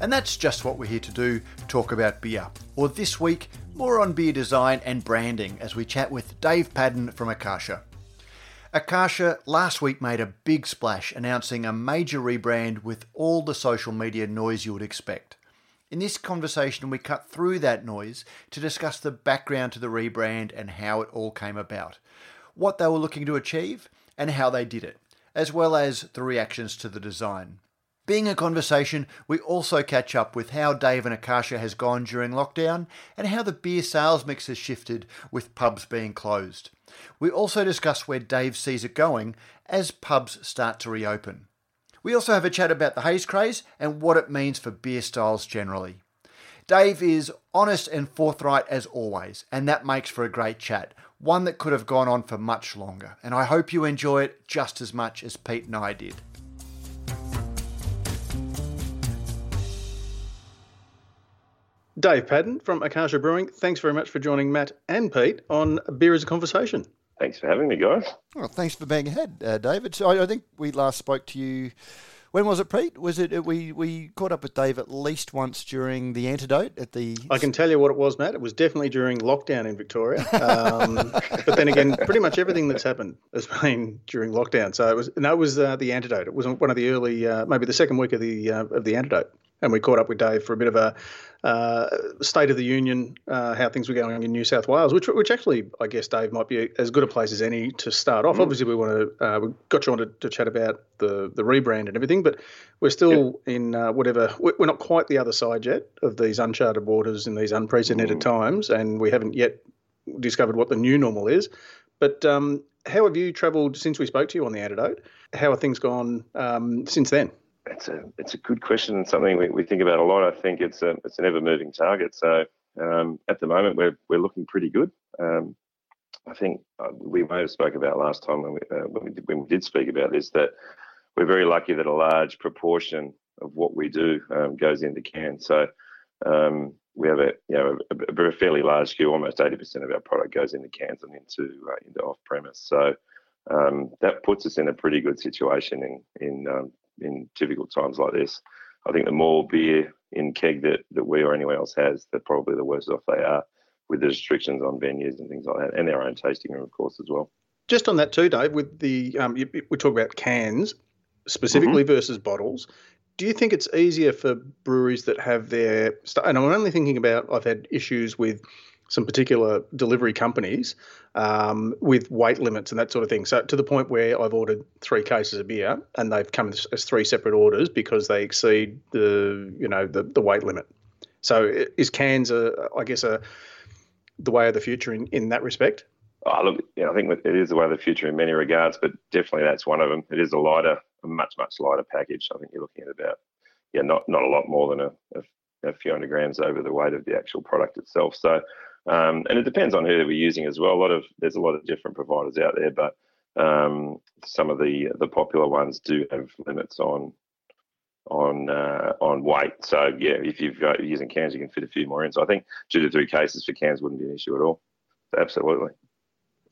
And that's just what we're here to do talk about beer. Or this week, more on beer design and branding as we chat with Dave Padden from Akasha. Akasha last week made a big splash announcing a major rebrand with all the social media noise you would expect. In this conversation, we cut through that noise to discuss the background to the rebrand and how it all came about, what they were looking to achieve, and how they did it, as well as the reactions to the design. Being a conversation, we also catch up with how Dave and Akasha has gone during lockdown and how the beer sales mix has shifted with pubs being closed. We also discuss where Dave sees it going as pubs start to reopen. We also have a chat about the haze craze and what it means for beer styles generally. Dave is honest and forthright as always, and that makes for a great chat, one that could have gone on for much longer. And I hope you enjoy it just as much as Pete and I did. Dave Padden from Akasha Brewing, thanks very much for joining Matt and Pete on Beer as a Conversation. Thanks for having me, guys. Well, thanks for being ahead, uh, David. So I, I, think we last spoke to you. When was it, Pete? Was it uh, we we caught up with Dave at least once during the antidote at the? I can tell you what it was, Matt. It was definitely during lockdown in Victoria. Um, but then again, pretty much everything that's happened has been during lockdown. So it was no, it was uh, the antidote. It was one of the early, uh, maybe the second week of the uh, of the antidote and we caught up with Dave for a bit of a uh, state of the union, uh, how things were going in New South Wales, which which actually I guess Dave might be as good a place as any to start off. Mm. Obviously, we want to uh, we got you on to, to, chat about the the rebrand and everything, but we're still yep. in uh, whatever we're not quite the other side yet of these uncharted waters in these unprecedented mm. times, and we haven't yet discovered what the new normal is. But um, how have you travelled since we spoke to you on the antidote? How have things gone um, since then? It's a it's a good question and something we, we think about a lot. I think it's a it's an ever moving target. So um, at the moment we're we're looking pretty good. Um, I think uh, we may have spoke about last time when we uh, when we did, when we did speak about this that we're very lucky that a large proportion of what we do um, goes into cans. So um, we have a you know a, a, fairly large skew. Almost 80% of our product goes into cans and into uh, into off premise. So um, that puts us in a pretty good situation in in um, in difficult times like this. I think the more beer in keg that, that we or anyone else has, the probably the worse off they are with the restrictions on venues and things like that, and their own tasting room, of course, as well. Just on that too, Dave. With the um, you, we talk about cans specifically mm-hmm. versus bottles. Do you think it's easier for breweries that have their and I'm only thinking about I've had issues with some particular delivery companies um, with weight limits and that sort of thing. So to the point where I've ordered three cases of beer and they've come as, three separate orders because they exceed the you know the, the weight limit. So is cans a I guess a the way of the future in, in that respect? Oh, look, yeah, I think it is the way of the future in many regards, but definitely that's one of them. It is a lighter, a much much lighter package. I think you're looking at about yeah, not not a lot more than a, a, a few hundred grams over the weight of the actual product itself. So um, and it depends on who we're using as well. A lot of there's a lot of different providers out there, but um, some of the the popular ones do have limits on on uh, on weight. So yeah, if you've got using cans, you can fit a few more in. So I think two to three cases for cans wouldn't be an issue at all. Absolutely.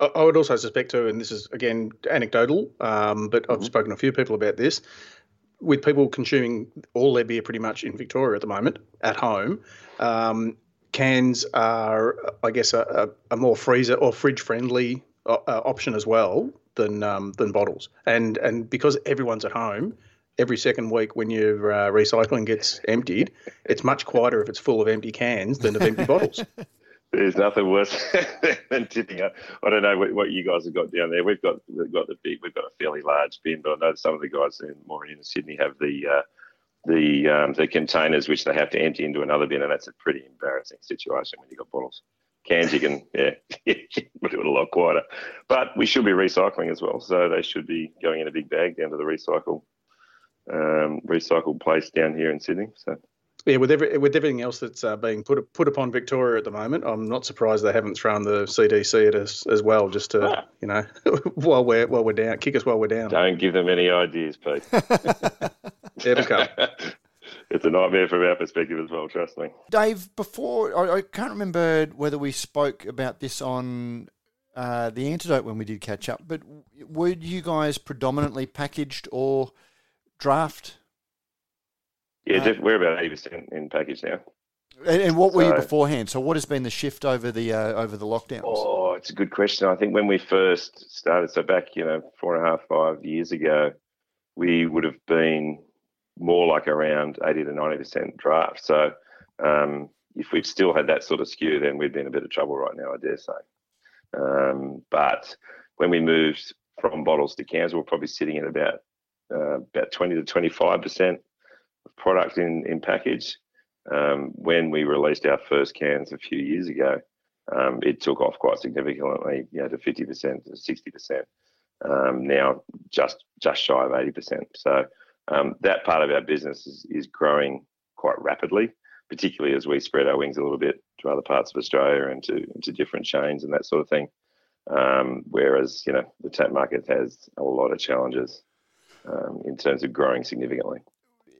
I would also suspect too, and this is again anecdotal, um, but I've mm-hmm. spoken to a few people about this. With people consuming all their beer pretty much in Victoria at the moment at home, um, cans are, I guess, a, a more freezer or fridge friendly uh, uh, option as well than um, than bottles. And and because everyone's at home, every second week when your uh, recycling gets emptied, it's much quieter if it's full of empty cans than of empty bottles. There's nothing worse than tipping up. I don't know what, what, you guys have got down there. We've got we've got the big, we've got a fairly large bin, but I know some of the guys in more in Sydney have the uh, the um, the containers which they have to empty into another bin, and that's a pretty embarrassing situation when you've got bottles. Cans you can yeah do it a lot quieter, but we should be recycling as well, so they should be going in a big bag down to the recycle um, recycle place down here in Sydney. So Yeah, with every, with everything else that's uh, being put put upon Victoria at the moment, I'm not surprised they haven't thrown the CDC at us as well, just to ah. you know while we're while we're down, kick us while we're down. Don't give them any ideas, Pete. Never come. it's a nightmare from our perspective as well. Trust me, Dave. Before I, I can't remember whether we spoke about this on uh, the antidote when we did catch up, but were you guys predominantly packaged or draft yeah, uh, we're about eighty percent in package now. And, and what were so, you beforehand? So, what has been the shift over the uh, over the lockdowns? Oh, it's a good question. I think when we first started, so back you know four and a half five years ago, we would have been more like around eighty to ninety percent draft. So, um, if we'd still had that sort of skew, then we'd be in a bit of trouble right now. I dare say. Um, but when we moved from bottles to cans, we're probably sitting at about uh, about twenty to twenty five percent product in, in package. Um, when we released our first cans a few years ago, um, it took off quite significantly, you know, to 50% to 60%. Um, now just just shy of 80%. So um, that part of our business is, is growing quite rapidly, particularly as we spread our wings a little bit to other parts of Australia and to, into different chains and that sort of thing. Um, whereas, you know, the tap market has a lot of challenges um, in terms of growing significantly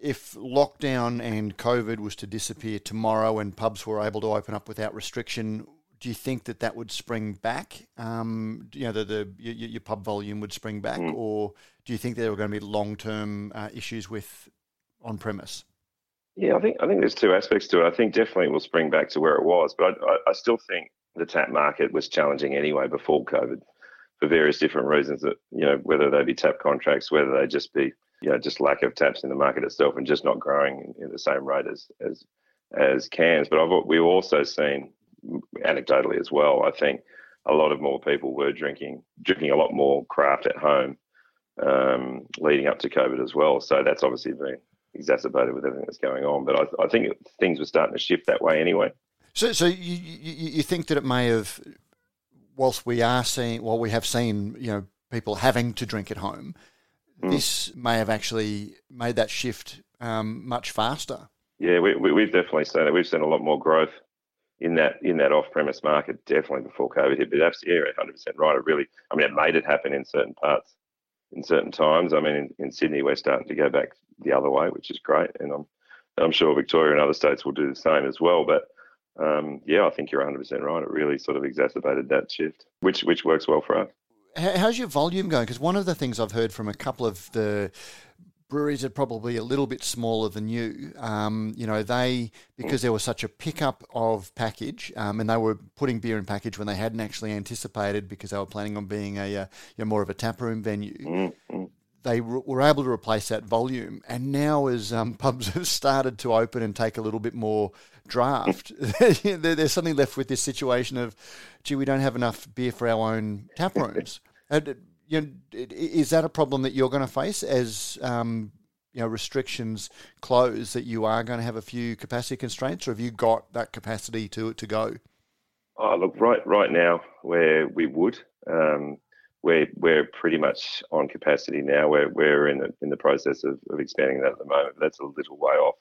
if lockdown and COVID was to disappear tomorrow and pubs were able to open up without restriction, do you think that that would spring back? Um, you know, the, the your, your, pub volume would spring back, mm. or do you think there were going to be long term uh, issues with on premise? Yeah, I think I think there's two aspects to it. I think definitely it will spring back to where it was, but I, I, I still think the tap market was challenging anyway before COVID for various different reasons. That you know, whether they be tap contracts, whether they just be you know, just lack of taps in the market itself and just not growing in the same rate as as as cans. But I've, we've also seen anecdotally as well. I think a lot of more people were drinking drinking a lot more craft at home um, leading up to COVID as well. So that's obviously been exacerbated with everything that's going on. But I, I think things were starting to shift that way anyway. So, so you, you, you think that it may have, whilst we are seeing, well, we have seen, you know, people having to drink at home, mm. this may have actually made that shift um, much faster. Yeah, we, we, have definitely seen it. We've seen a lot more growth in that in that off-premise market definitely before COVID hit. But that's yeah, 100 percent right. It really, I mean, it made it happen in certain parts, in certain times. I mean, in, in Sydney, we're starting to go back the other way, which is great, and I'm I'm sure Victoria and other states will do the same as well. But um, yeah, I think you're 100 percent right. It really sort of exacerbated that shift, which which works well for us how's your volume going? Because one of the things I've heard from a couple of the breweries are probably a little bit smaller than you. Um, you know, they because there was such a pickup of package, um, and they were putting beer in package when they hadn't actually anticipated because they were planning on being a, uh, you know, more of a taproom venue. Mm-hmm they were able to replace that volume. And now, as um, pubs have started to open and take a little bit more draft, they're suddenly left with this situation of, gee, we don't have enough beer for our own tap rooms. You know, is that a problem that you're going to face as um, you know restrictions close? That you are going to have a few capacity constraints, or have you got that capacity to to go? Oh, look, right right now where we would. Um, we're we're pretty much on capacity now. We're we're in the in the process of, of expanding that at the moment. That's a little way off.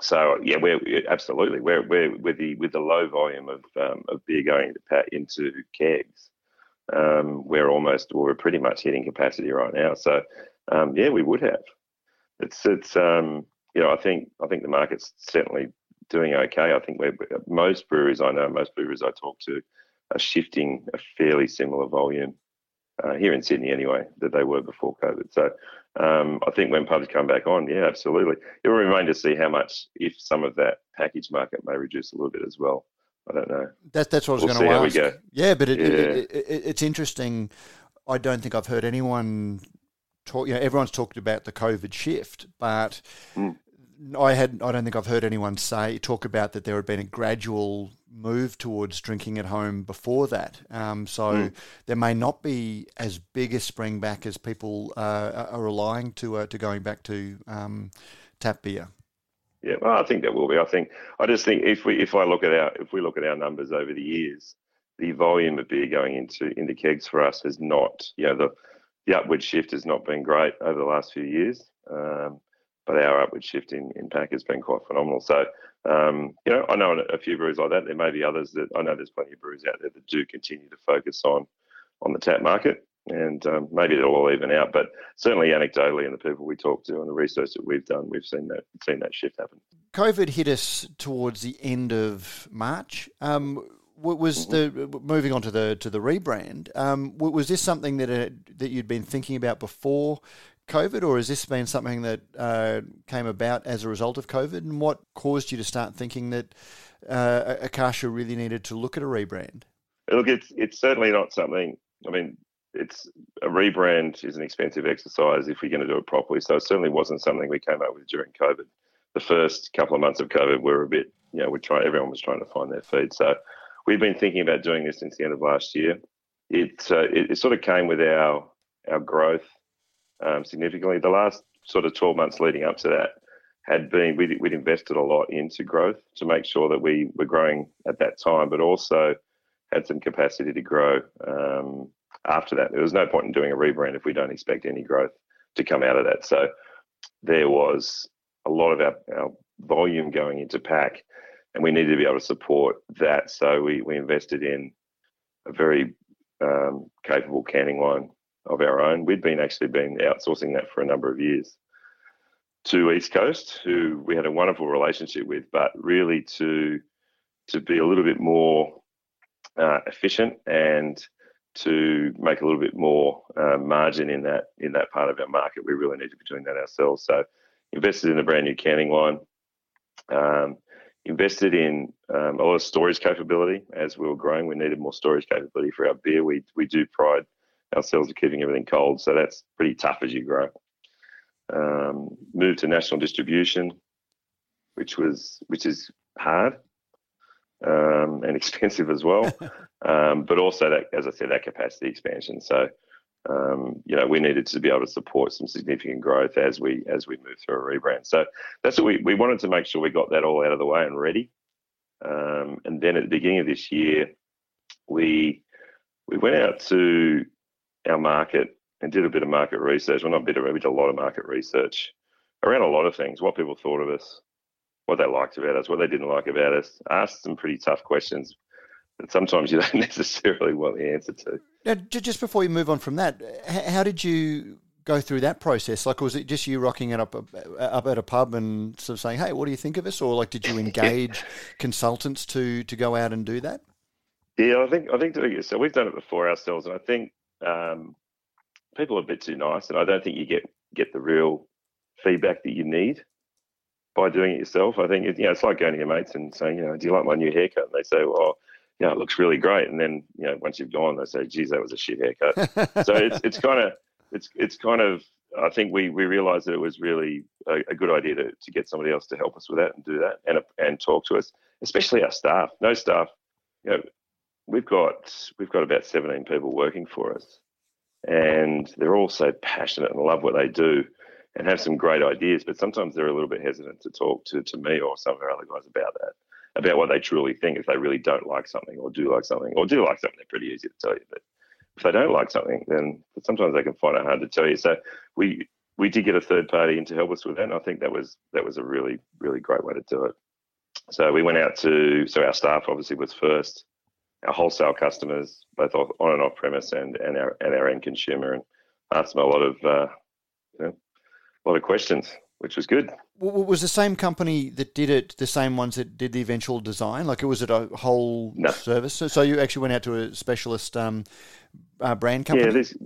So yeah, we're absolutely we're we're with the with the low volume of um, of beer going into into kegs. Um, we're almost well, we're pretty much hitting capacity right now. So um, yeah, we would have. It's it's um, you know I think I think the market's certainly doing okay. I think we're most breweries I know, most breweries I talk to, are shifting a fairly similar volume uh, here in Sydney anyway, that they were before COVID. So um, I think when pubs come back on, yeah, absolutely. It will remain to see how much, if some of that package market may reduce a little bit as well. I don't know. That, that's what I was we'll going to ask. Yeah, but it, yeah. It, it, it's interesting. I don't think I've heard anyone talk. You know, everyone's talked about the COVID shift, but mm. I had. I don't think I've heard anyone say talk about that there had been a gradual move towards drinking at home before that. Um, so mm. there may not be as big a spring back as people uh, are relying to uh, to going back to um, tap beer. Yeah, well, I think that will be. I think I just think if we if I look at our if we look at our numbers over the years, the volume of beer going into into kegs for us has not, you know, the the upward shift has not been great over the last few years. Um, but our upward shift in, in pack has been quite phenomenal. So, um, you know, I know a few breweries like that. There may be others that I know there's plenty of breweries out there that do continue to focus on on the tap market, and um, maybe it'll all even out. But certainly, anecdotally, and the people we talk to and the research that we've done, we've seen that seen that shift happen. COVID hit us towards the end of March. Um, was the moving on to the to the rebrand? Um, was this something that uh, that you'd been thinking about before COVID, or has this been something that uh, came about as a result of COVID? And what caused you to start thinking that uh, Akasha really needed to look at a rebrand? Look, it's it's certainly not something. I mean, it's a rebrand is an expensive exercise if we're going to do it properly. So it certainly wasn't something we came up with during COVID. The first couple of months of COVID were a bit, you know, we try everyone was trying to find their feet. So we've been thinking about doing this since the end of last year. It uh, it, it, sort of came with our our growth um, significantly. The last sort of 12 months leading up to that had been we'd, we'd invested a lot into growth to make sure that we were growing at that time, but also had some capacity to grow um, after that. There was no point in doing a rebrand if we don't expect any growth to come out of that. So there was a lot of our, our volume going into pack, and we needed to be able to support that. So we, we invested in a very um, capable canning line of our own. We'd been actually been outsourcing that for a number of years to East Coast, who we had a wonderful relationship with, but really to to be a little bit more uh, efficient and to make a little bit more uh, margin in that in that part of our market, we really need to be doing that ourselves. So, invested in a brand new canning line, um, invested in um, a lot of storage capability as we were growing. We needed more storage capability for our beer. We we do pride ourselves are keeping everything cold. So that's pretty tough as you grow. Um, moved to national distribution, which was which is hard um, and expensive as well. um, but also that, as I said, that capacity expansion. So um, you know we needed to be able to support some significant growth as we as we move through a rebrand. So that's what we we wanted to make sure we got that all out of the way and ready. Um, and then at the beginning of this year, we we went out to our market and did a bit of market research. Well, not a bit of, we did a lot of market research around a lot of things, what people thought of us, what they liked about us, what they didn't like about us, asked some pretty tough questions that sometimes you don't necessarily want the answer to. Now, just before you move on from that, how did you go through that process? Like, was it just you rocking it up up at a pub and sort of saying, "Hey, what do you think of this?" Or like, did you engage consultants to to go out and do that? Yeah, I think I think so. We've done it before ourselves, and I think um, people are a bit too nice, and I don't think you get get the real feedback that you need by doing it yourself. I think it, you know it's like going to your mates and saying, you know, do you like my new haircut? And they say, well, yeah, it looks really great. And then you know, once you've gone, they say, geez, that was a shit haircut. so it's it's kind of it's it's kind of I think we we realised that it was really a, a, good idea to, to get somebody else to help us with that and do that and and talk to us, especially our staff. No staff, you know, we've got we've got about 17 people working for us, and they're all so passionate and love what they do, and have some great ideas. But sometimes they're a little bit hesitant to talk to to me or some of our other guys about that, about what they truly think. If they really don't like something, or do like something, or do like something, they're pretty easy to tell you. But if they don't like something, then sometimes they can find it hard to tell you. So we we did get a third party in to help us with that, and I think that was that was a really really great way to do it. So we went out to so our staff obviously was first our wholesale customers, both on and off premise, and and our and our end consumer, and asked them a lot of uh, you know, a lot of questions, which was good. Was the same company that did it the same ones that did the eventual design? Like, it was it a whole no. service? So, so you actually went out to a specialist um, uh, brand company? Yeah, these,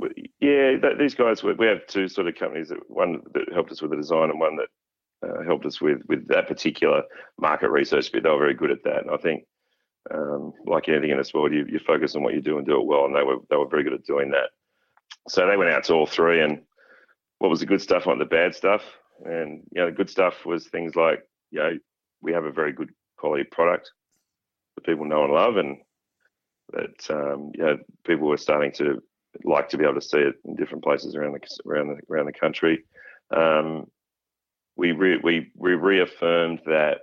yeah, these guys. We have two sort of companies. That, one that helped us with the design, and one that uh, helped us with with that particular market research bit. They were very good at that, and I think um, like anything in this world, you, you focus on what you do and do it well, and they were they were very good at doing that. So they went out to all three, and what was the good stuff, what the bad stuff, and you know the good stuff was things like you know we have a very good quality product that people know and love, and that um, you know people were starting to like to be able to see it in different places around the around the around the country. Um, we re, we we reaffirmed that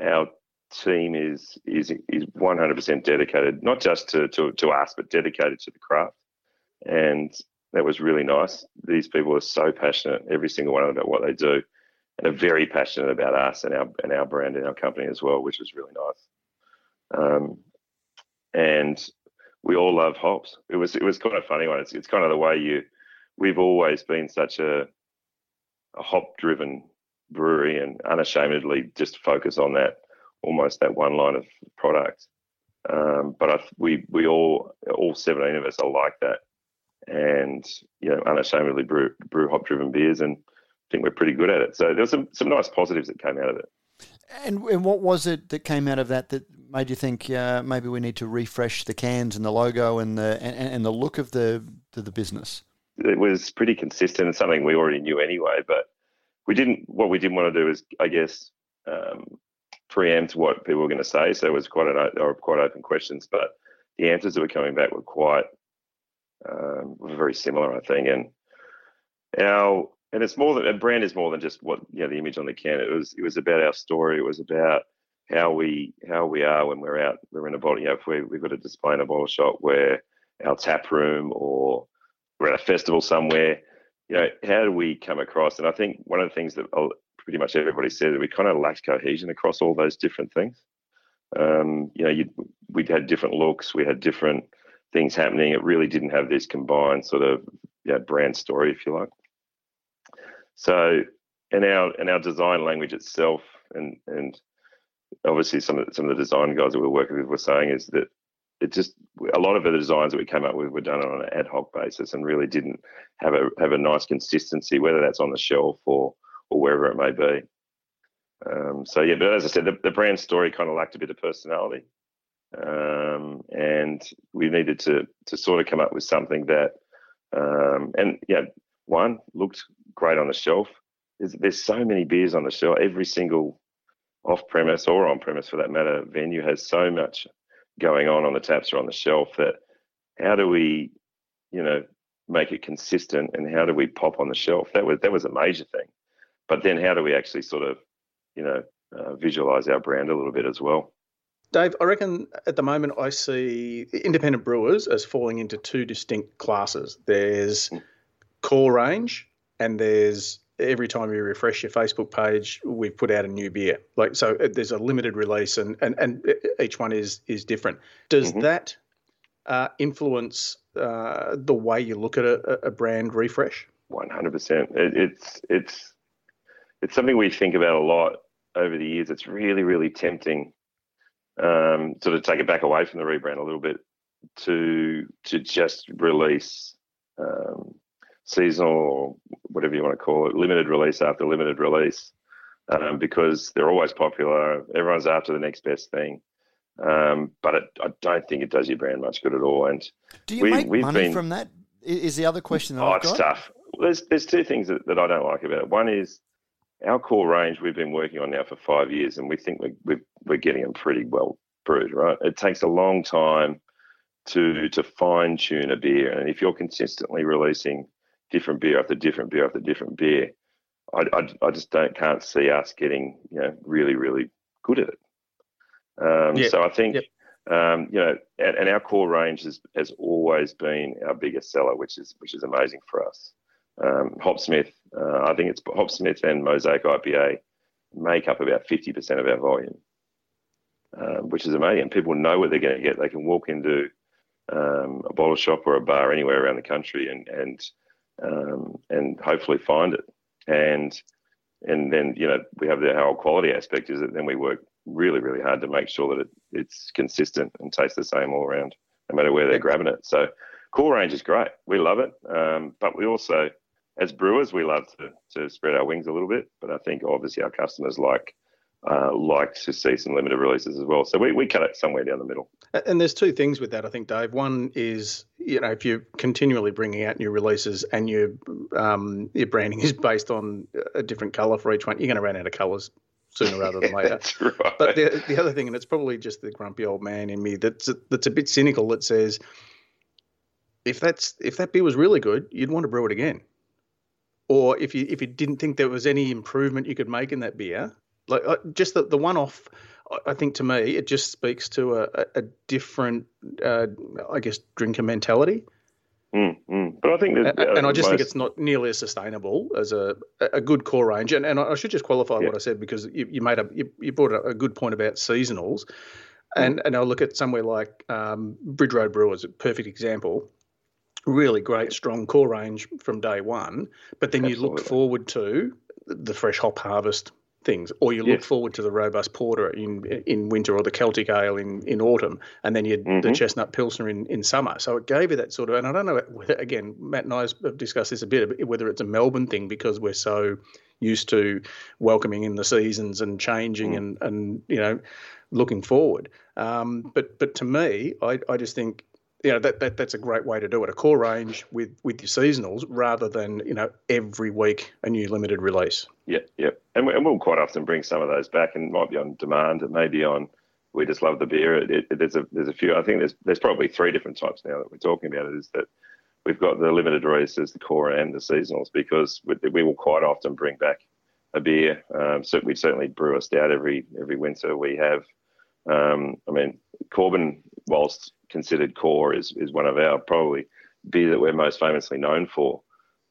our team is is is 100% dedicated, not just to, to, to us, but dedicated to the craft. And that was really nice. These people are so passionate, every single one of them, about what they do. and are very passionate about us and our and our brand and our company as well, which was really nice. Um, and we all love hops. It was it was kind of funny one. It's it's kind of the way you. We've always been such a, a hop driven brewery and unashamedly just focus on that almost that one line of product. Um, but I, we we all all seventeen of us are like that, and you know unashamedly brew brew hop driven beers, and I think we're pretty good at it. So there's some some nice positives that came out of it. And, and what was it that came out of that that made you think uh, maybe we need to refresh the cans and the logo and the and, and the look of the the business? It was pretty consistent and something we already knew anyway, but we didn't. What we didn't want to do is, I guess, um, preempt what people were going to say. So it was quite an or quite open questions, but the answers that were coming back were quite um, very similar, I think. And our and it's more than a brand is more than just what you know the image on the can. It was it was about our story. It was about how we how we are when we're out. We're in a bottle. You know, if we we've got a display in a bottle shop where our tap room or we're at a festival somewhere. You know, how do we come across? And I think one of the things that pretty much everybody said that we kind of lacked cohesion across all those different things. Um, you know, we'd had different looks, we had different things happening. It really didn't have this combined sort of brand story, if you like. So, in our in our design language itself, and and obviously some of the, some of the design guys that we're working with were saying is that it just a lot of the designs that we came up with were done on an ad hoc basis and really didn't have a have a nice consistency, whether that's on the shelf or or wherever it may be. Um, so yeah, but as I said, the, the, brand story kind of lacked a bit of personality, um, and we needed to to sort of come up with something that, um, and yeah, one looked great on the shelf. There's, there's so many beers on the shelf. Every single off premise or on premise for that matter venue has so much going on on the taps or on the shelf that how do we, you know, make it consistent and how do we pop on the shelf? That was that was a major thing. But then how do we actually sort of, you know, uh, visualize our brand a little bit as well? Dave, I reckon at the moment I see independent brewers as falling into two distinct classes. There's mm. core range and there's every time you refresh your Facebook page, we've put out a new beer. Like so, uh, there's a limited release, and and and each one is is different. Does mm-hmm. that uh, influence uh, the way you look at a, a brand refresh? One hundred percent. It's it's it's something we think about a lot over the years. It's really really tempting, um, sort of take it back away from the rebrand a little bit to to just release. Um, seasonal or whatever you want to call it, limited release after limited release, um, because they're always popular. Everyone's after the next best thing. Um, but it, I don't think it does your brand much good at all. And do you we, make money been, from that? Is the other question that oh, I've got? it's tough. There's there's two things that, that I don't like about it. One is our core range we've been working on now for five years, and we think we're we're, we're getting them pretty well brewed. Right? It takes a long time to to fine tune a beer, and if you're consistently releasing different beer after different beer after different beer. I, I, I just don't can't see us getting you know really really good at it. Um, So I think yep. um, you know, and, and, our core range has, has always been our biggest seller, which is which is amazing for us. Um, Hopsmith, uh, I think it's Hopsmith and Mosaic IPA make up about fifty percent of our volume, um, which is amazing. People know what they're going to get. They can walk into um, a bottle shop or a bar anywhere around the country and and um, and hopefully find it. And and then you know we have the whole quality aspect is that then we work really really hard to make sure that it, it's consistent and tastes the same all around, no matter where they're grabbing it. So core range is great. We love it, um, but we also as brewers we love to to spread our wings a little bit. But I think obviously our customers like uh, like to see some limited releases as well. So we, we cut it somewhere down the middle. And there's two things with that, I think, Dave. One is, you know, if you're continually bringing out new releases and your um, your branding is based on a different colour for each one, you're going to run out of colours sooner rather than later. that's right. But the, the other thing, and it's probably just the grumpy old man in me that's that's a bit cynical that says, if that's if that beer was really good, you'd want to brew it again. Or if you if you didn't think there was any improvement you could make in that beer, like uh, just the, the one off I think to me it just speaks to a, a different, uh, I guess, drinker mentality. Mm, mm. But I think, and, uh, and I just most... think it's not nearly as sustainable as a a good core range. And, and I should just qualify yeah. what I said because you, you made a you, you brought a, a good point about seasonals, mm. and and I look at somewhere like um, Bridge Road Brewers, a perfect example. Really great, strong core range from day one, but then Absolutely. you look forward to the fresh hop harvest things, or you look forward to the robust porter in in winter or the Celtic ale in, in autumn, and then you mm-hmm. the chestnut pilsner in, in summer. So it gave you that sort of, and I don't know whether, again, Matt and I have discussed this a bit, whether it's a Melbourne thing because we're so used to welcoming in the seasons and changing mm. and and you know looking forward. Um, but but to me, I I just think you know that, that that's a great way to do it. A core range with with your seasonals rather than you know every week a new limited release. Yeah, yeah, and, we, and we'll quite often bring some of those back, and might be on demand. It may be on. We just love the beer. It, it, there's a there's a few. I think there's there's probably three different types now that we're talking about. It is that we've got the limited releases, the core, and the seasonals because we, we will quite often bring back a beer. Um, so we certainly brew a stout every every winter. We have. Um, I mean, Korben, whilst considered core is, is one of our probably beer that we're most famously known for.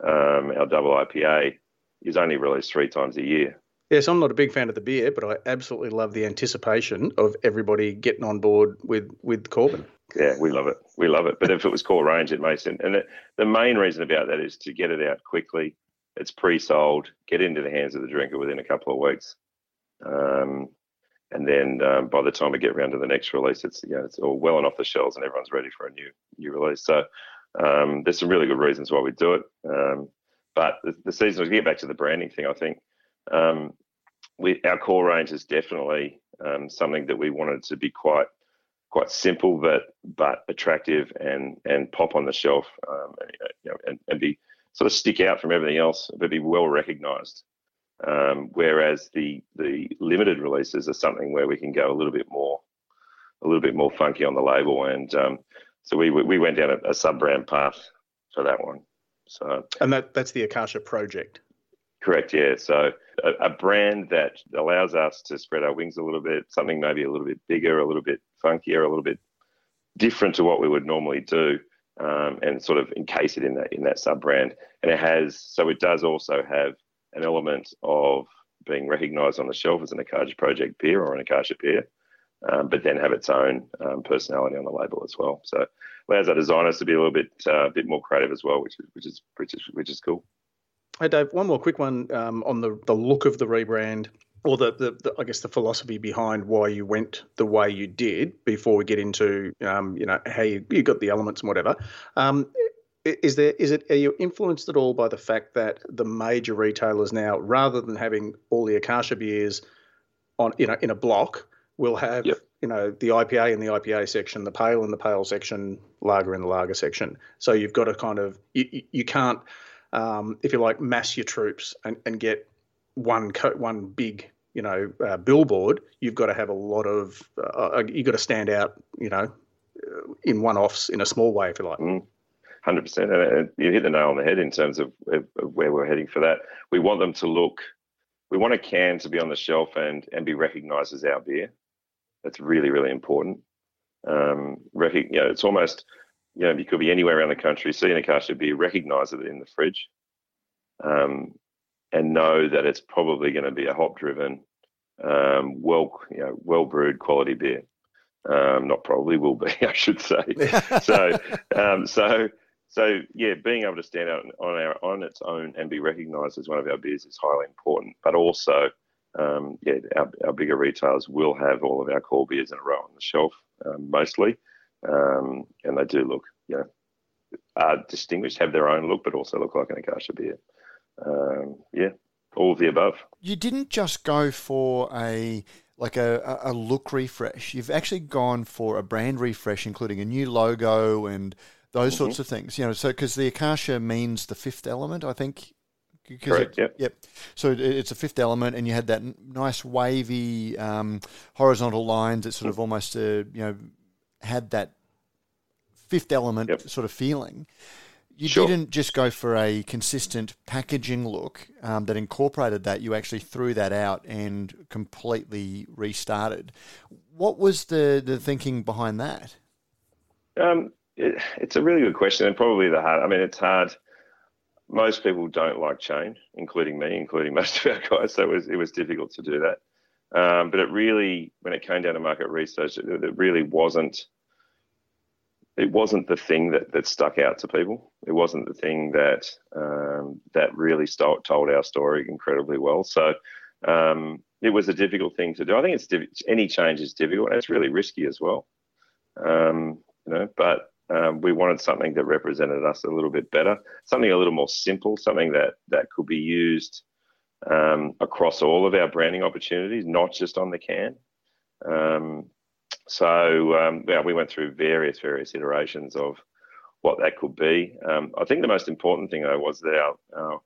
Um, our double IPA is only released three times a year. Yes, I'm not a big fan of the beer, but I absolutely love the anticipation of everybody getting on board with with Korben. Yeah, we love it. We love it. But if it was core range, it makes sense. And it, the main reason about that is to get it out quickly. It's pre-sold, get into the hands of the drinker within a couple of weeks. Um, and then um, by the time we get around to the next release, it's you know it's all well and off the shelves, and everyone's ready for a new new release. So um, there's some really good reasons why we do it. Um, but the, the season, to get back to the branding thing, I think um, we our core range is definitely um, something that we wanted to be quite quite simple, but but attractive and and pop on the shelf, um, and, you know, and, and be sort of stick out from everything else, but be well recognised. Um, whereas the the limited releases are something where we can go a little bit more a little bit more funky on the label, and um, so we we went down a, a sub brand path for that one. So and that that's the Akasha project. Correct. Yeah. So a, a, brand that allows us to spread our wings a little bit, something maybe a little bit bigger, a little bit funkier, a little bit different to what we would normally do, um, and sort of encase it in that in that sub brand. And it has so it does also have an element of being recognised on the shelf as an Akasha Project beer or an Akasha beer, um, but then have its own um, personality on the label as well. So allows our designers to be a little bit uh, bit more creative as well, which is which is which is which is cool. Hey Dave, one more quick one um, on the the look of the rebrand. Or the, the, the, I guess the philosophy behind why you went the way you did before we get into um, you know how you, you got the elements and whatever. Um, is there is it are you influenced at all by the fact that the major retailers now, rather than having all the Akasha beers on you know in a block, will have yep. you know the IPA in the IPA section, the pale in the pale section, lager in the lager section. So you've got to kind of you, you can't um, if you like mass your troops and, and get one co- one big you know uh, billboard. You've got to have a lot of uh, uh you've got to stand out you know in one offs in a small way if you like. Mm. Hundred percent, and you hit the nail on the head in terms of, where we're heading for that. We want them to look. We want a can to be on the shelf and and be recognised as our beer. That's really really important. Um, rec- you know, it's almost you know you could be anywhere around the country, see an Akasha beer, recognise it in the fridge, um, and know that it's probably going to be a hop driven, um, well you know well brewed quality beer. Um, not probably will be, I should say. so, um, so so yeah, being able to stand out on our on its own and be recognised as one of our beers is highly important. But also, um, yeah, our, our, bigger retailers will have all of our core beers in a row on the shelf um, mostly, um, and they do look, you know, are distinguished, have their own look, but also look like an Akasha beer. Um, yeah, all of the above. You didn't just go for a like a, a look refresh. You've actually gone for a brand refresh, including a new logo and those mm-hmm. sorts of things. You know, so because the akasha means the fifth element, I think. Correct. It, yep. Yep. So it's a fifth element, and you had that nice wavy um, horizontal lines that sort of almost, uh, you know, had that fifth element yep. sort of feeling. You sure. didn't just go for a consistent packaging look um, that incorporated that. You actually threw that out and completely restarted. What was the, the thinking behind that? Um, it, it's a really good question, and probably the hard. I mean, it's hard. Most people don't like change, including me, including most of our guys. So it was it was difficult to do that. Um, but it really, when it came down to market research, it, it really wasn't. It wasn't the thing that, that stuck out to people. It wasn't the thing that um, that really st- told our story incredibly well. So um, it was a difficult thing to do. I think it's any change is difficult, and it's really risky as well. Um, you know, but um, we wanted something that represented us a little bit better, something a little more simple, something that that could be used um, across all of our branding opportunities, not just on the can. Um, so um, yeah, we went through various various iterations of what that could be. Um, I think the most important thing though was that our our,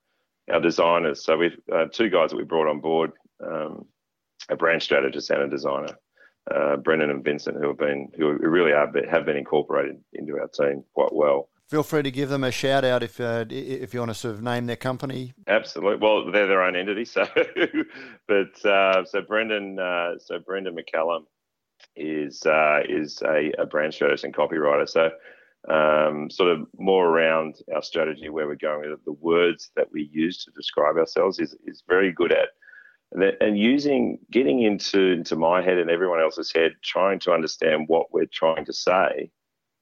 our designers. So we've uh, two guys that we brought on board, um, a brand strategist and a designer uh, Brendan and Vincent, who have been who really are have been incorporated into our team quite well. Feel free to give them a shout out if uh, if you want to sort of name their company. Absolutely. Well, they're their own entity, so but uh, so Brendan uh, so Brendan McCallum is uh, is a, a, brand strategist and copywriter. So um, sort of more around our strategy, where we're going with the words that we use to describe ourselves is is very good at and using getting into into my head and everyone else's head, trying to understand what we're trying to say,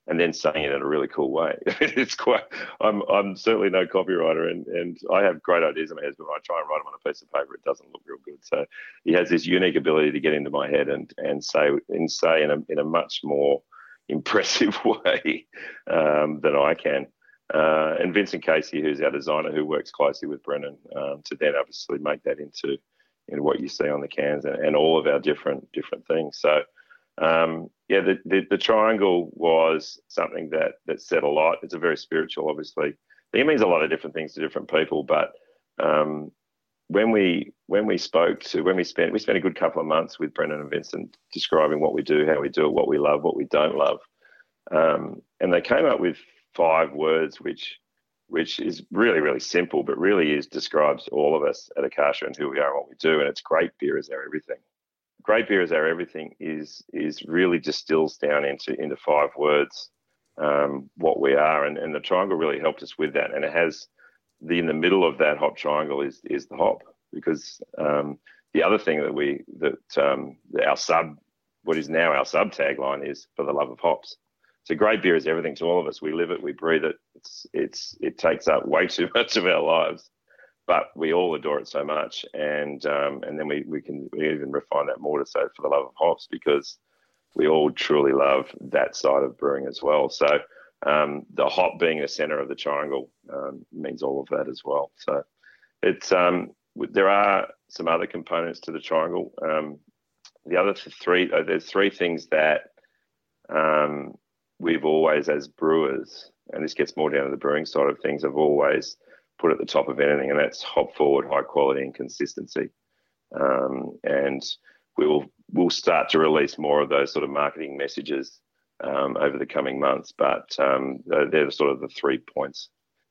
and then saying it in a really cool way. it's quite. I'm I'm certainly no copywriter, and and I have great ideas in my head, but when I try and write them on a piece of paper, it doesn't look real good. So he has this unique ability to get into my head and and say and say in a in a much more impressive way um, than I can. Uh, and Vincent Casey, who's our designer, who works closely with Brendan, um, to then obviously make that into in what you see on the cans and, and all of our different different things. So um, yeah, the, the, the triangle was something that that said a lot. It's a very spiritual, obviously. it means a lot of different things to different people, but um, when we when we spoke to when we spent we spent a good couple of months with Brendan and Vincent describing what we do, how we do it, what we love, what we don't love, um, and they came up with five words which which is really, really simple, but really is describes all of us at Akasha and who we are and what we do. And it's great beer is our everything. Great beer is our everything is is really distills down into into five words um, what we are, and, and the triangle really helped us with that. And it has the in the middle of that hop triangle is is the hop because um, the other thing that we that um, our sub what is now our sub tagline is for the love of hops. So great beer is everything to all of us. We live it, we breathe it. It's it's it takes up way too much of our lives, but we all adore it so much. And um, and then we we can we even refine that more to say for the love of hops because we all truly love that side of brewing as well. So um, the hop being the center of the triangle um, means all of that as well. So it's um, there are some other components to the triangle. Um, the other three, uh, there's three things that um, we've always, as brewers, and this gets more down to the brewing side of things, have always put at the top of anything, and that's hop forward, high quality, and consistency. Um, and we will we'll start to release more of those sort of marketing messages um, over the coming months. But um, they're sort of the three points,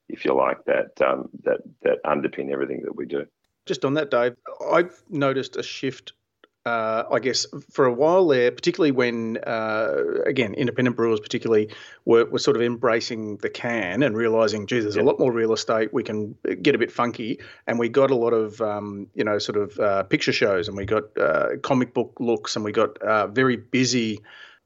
if you like, that um, that that underpin everything that we do. Just on that, Dave, I've noticed a shift uh, I guess, for a while there, particularly when, uh, again, independent brewers particularly were, were sort of embracing the can and realizing, geez, there's a lot more real estate. We can get a bit funky. And we got a lot of, um, you know, sort of uh, picture shows and we got uh, comic book looks and we got uh, very busy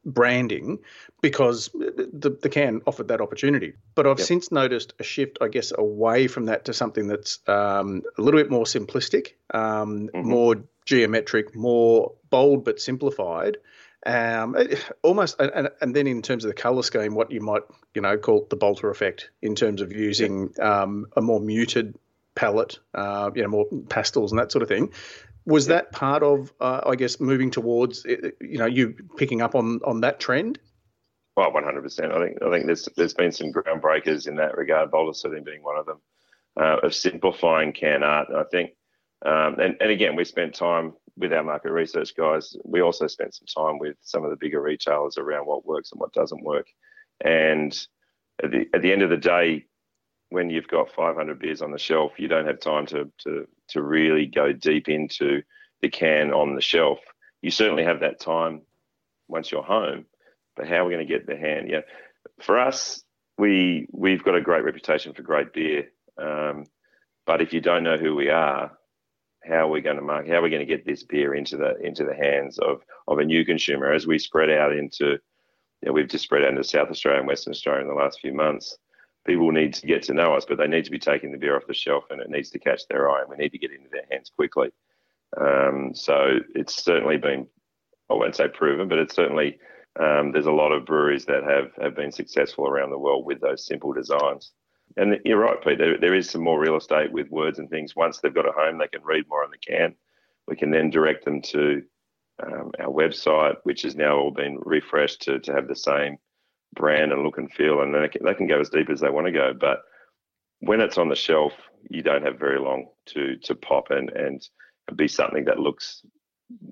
branding because the, the can offered that opportunity. But I've yep. since noticed a shift, I guess, away from that to something that's um, a little bit more simplistic, um, mm-hmm. more geometric, more bold but simplified. Um, almost, and, and then in terms of the color scheme, what you might you know call the Balter effect in terms of using um, a more muted palette, uh, you know, more pastels and that sort of thing. Was that part of, uh, I guess, moving towards, you know, you picking up on on that trend? Well, one hundred percent. I think I think there's there's been some groundbreakers in that regard. Balter certainly being one of them, uh, of simplifying can art. And I think um, and, and again, we spent time with our market research guys. We also spent some time with some of the bigger retailers around what works and what doesn't work. And at the, at the end of the day, when you've got 500 beers on the shelf, you don't have time to, to, to really go deep into the can on the shelf. You certainly have that time once you're home, but how are we going to get the hand? Yeah, for us, we we've got a great reputation for great beer. Um, but if you don't know who we are, how are we going to market? How are we going to get this beer into the into the hands of of a new consumer as we spread out into? You know, we've just spread out into South Australia and Western Australia in the last few months. People need to get to know us, but they need to be taking the beer off the shelf, and it needs to catch their eye, and we need to get into their hands quickly. Um, so it's certainly been, I won't say proven, but it's certainly um, there's a lot of breweries that have have been successful around the world with those simple designs. And you're right, Pete. There, there is some more real estate with words and things. Once they've got a home, they can read more on the can. We can then direct them to um, our website, which has now all been refreshed to, to have the same brand and look and feel, and they can, they can go as deep as they want to go. But when it's on the shelf, you don't have very long to to pop and and be something that looks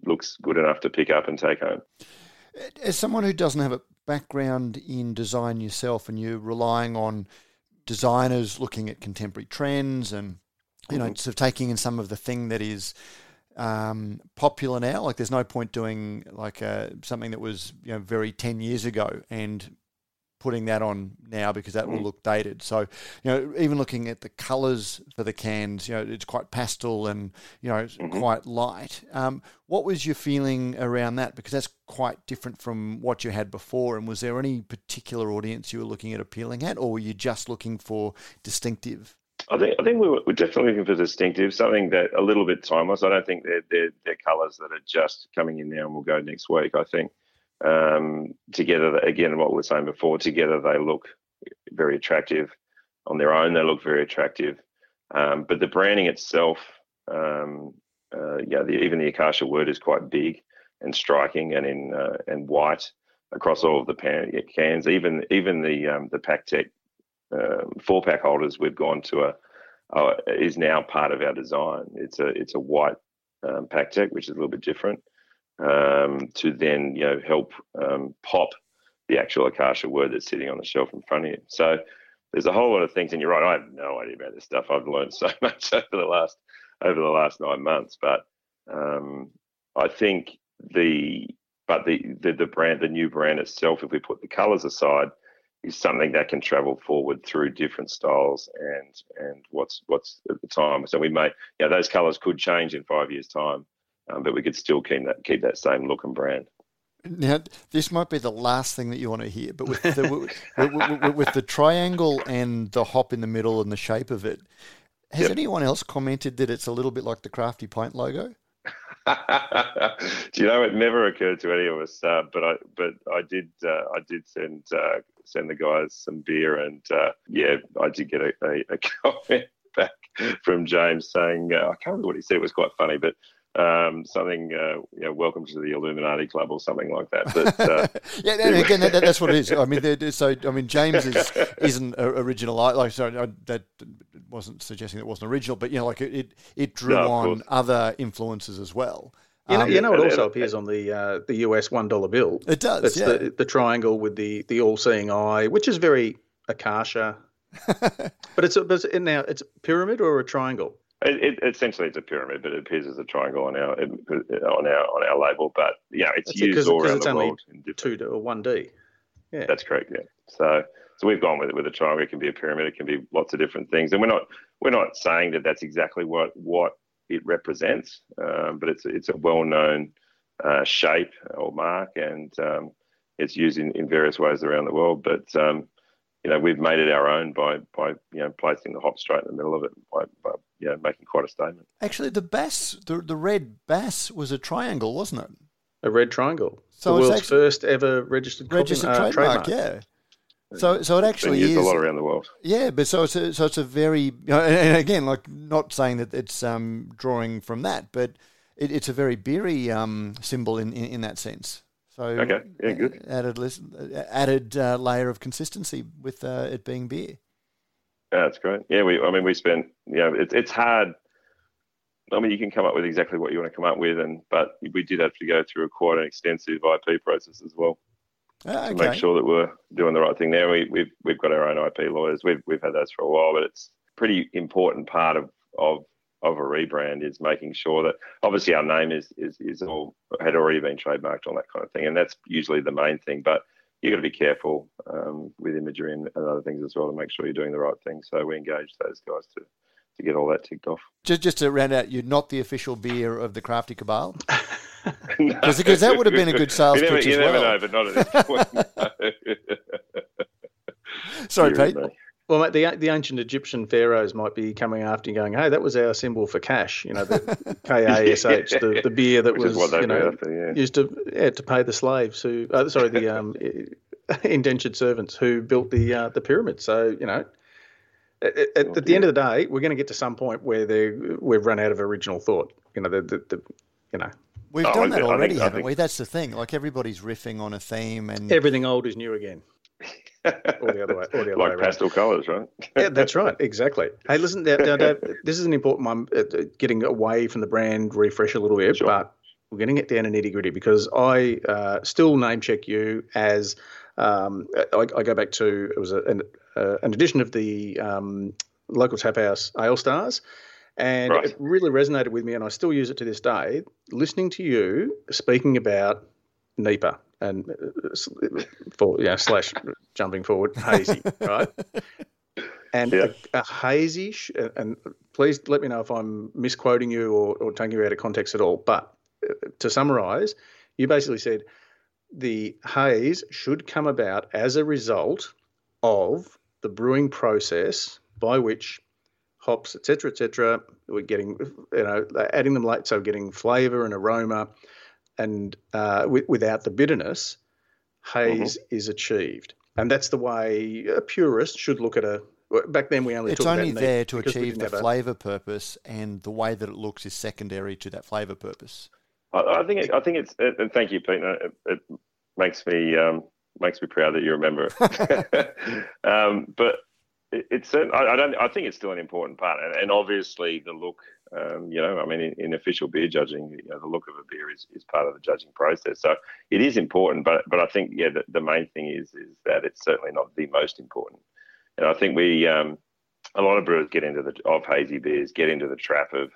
looks good enough to pick up and take home. As someone who doesn't have a background in design yourself, and you're relying on designers looking at contemporary trends and you know mm-hmm. sort of taking in some of the thing that is um, popular now. Like there's no point doing like uh, something that was you know very ten years ago and putting that on now because that will mm. look dated. So, you know, even looking at the colours for the cans, you know, it's quite pastel and you know mm-hmm. quite light. Um, what was your feeling around that? Because that's quite different from what you had before. And was there any particular audience you were looking at appealing at, or were you just looking for distinctive? I think I think we were, we're definitely looking for distinctive, something that a little bit timeless. I don't think they're they're, they're colours that are just coming in now and will go next week. I think um, together, again, what we were saying before, together they look very attractive. On their own, they look very attractive. Um, but the branding itself, um, uh, yeah, the, even the Akasha word is quite big and striking, and in uh, and white across all of the pan, cans. Even even the um, the PakTech uh, four pack holders we've gone to a uh, is now part of our design. It's a it's a white um, PakTech, which is a little bit different um, to then you know help um, pop the actual Akasha word that's sitting on the shelf in front of you. So there's a whole lot of things, and you're right. I have no idea about this stuff. I've learned so much over the last over the last nine months, but um, I think the but the, the the brand, the new brand itself, if we put the colours aside, is something that can travel forward through different styles and and what's what's at the time. So we may, yeah, those colours could change in five years' time um, but we could still keep that keep that same look and brand. Now, this might be the last thing that you want to hear, but with the, with, with, with, the triangle and the hop in the middle and the shape of it, has yep. anyone else commented that it's a little bit like the Crafty Pint logo? Do you know it never occurred to any of us? Uh, but I but I did uh, I did send uh, send the guys some beer and uh, yeah I did get a, a, a, comment back from James saying uh, I can't remember what he said. It was quite funny, but um, something, uh, you know, welcome to the Illuminati Club or something like that. But, uh, yeah, again, that, that's what it is. I mean, so I mean, James is isn't original. Like, sorry, I, that wasn't suggesting it wasn't original, but you know, like it it drew no, on course. other influences as well. You know, um, you know it also appears on the uh, the US one dollar bill. It does. It's yeah. the the triangle with the the all seeing eye, which is very Akasha. but it's a, but it's, now it's a pyramid or a triangle. It, it, essentially, it's a pyramid, but it appears as a triangle on our on our on our label. But yeah, it's That's used it, all around it's the only world. Two to a one D. Yeah, that's correct. Yeah. So so we've gone with it with a triangle. It can be a pyramid. It can be lots of different things. And we're not we're not saying that that's exactly what what it represents, um, but it's it's a well known uh, shape or mark, and um, it's used in, in various ways around the world. But um, you know, we've made it our own by by you know placing the hop straight in the middle of it, by, by you know, making quite a statement. Actually, the bass, the the red bass, was a triangle, wasn't it? A red triangle. So the world's first ever registered registered copy, uh, trademark, trademark. Yeah. So, so it actually is a lot around the world. Yeah, but so it's a, so it's a very you know, and again, like not saying that it's um, drawing from that, but it, it's a very beery um, symbol in, in, in that sense. So okay, yeah, good. Added added uh, layer of consistency with uh, it being beer. Yeah, that's great. Yeah, we. I mean, we spent. You know, it's it's hard. I mean, you can come up with exactly what you want to come up with, and but we did have to go through a quite an extensive IP process as well ah, to make sure that we're doing the right thing there. We, we've we've got our own IP lawyers. We've we've had those for a while, but it's a pretty important part of of of a rebrand is making sure that obviously our name is is is all had already been trademarked on that kind of thing, and that's usually the main thing. But you've got to be careful um, with imagery and, and other things as well to make sure you're doing the right thing. So we engage those guys to to get all that ticked off. Just just to round out, you're not the official beer of the Crafty Cabal. Because no, that would have been a good sales you never, pitch you as never well. know, but not at this point. Sorry, You Pete. And me. Well, mate, the the ancient Egyptian pharaohs might be coming after you, going, "Hey, that was our symbol for cash." You know, the K A S H, the the beer that Which was is what they you know after, yeah. used to yeah, to pay the slaves who, uh, sorry, the um, indentured servants who built the uh, the pyramid. So you know, at, at, at the end of the day, we're going to get to some point where they we've run out of original thought. You know, the the, the you know We've Oh, done I that I already, think- haven't think- we? That's the thing. Like everybody's riffing on a theme, and everything old is new again, or the other way, or the other way like around. pastel colours, right? yeah, that's right. Exactly. Hey, listen, Dave, Dave, Dave, this is an important one. uh, uh, Getting away from the brand refresh a little bit, Sure. but we're getting it down to nitty gritty because I uh, still name check you as um, I, I go back to it was a, an, uh, an edition of the um, local tap house Ale Stars. And Right. it really resonated with me, and I still use it to this day. Listening to you speaking about NEPA and uh, for yeah slash jumping forward hazy, right? And Yeah. a, a hazy, sh- and please let me know if I'm misquoting you or, or taking you out of context at all. But uh, to summarize, you basically said the haze should come about as a result of the brewing process by which hops, etc., etc., we're getting, you know, adding them late, so getting flavour and aroma, and uh, wi- without the bitterness, haze is achieved. And that's the way a purist should look at a. Back then, we only it's talked only about there to achieve the have flavour purpose, and the way that it looks is secondary to that flavour purpose. I, I think it, I think it's uh, and thank you, Pete. It, it makes me um, makes me proud that you remember it. um, but it, it's I, I don't. I think it's still an important part, and, and obviously the look. Um, you know, I mean, in, in official beer judging, you know, the look of a beer is, is part of the judging process. So it is important, but but I think yeah, the, the main thing is is that it's certainly not the most important. And I think we um, a lot of brewers get into the of hazy beers get into the trap of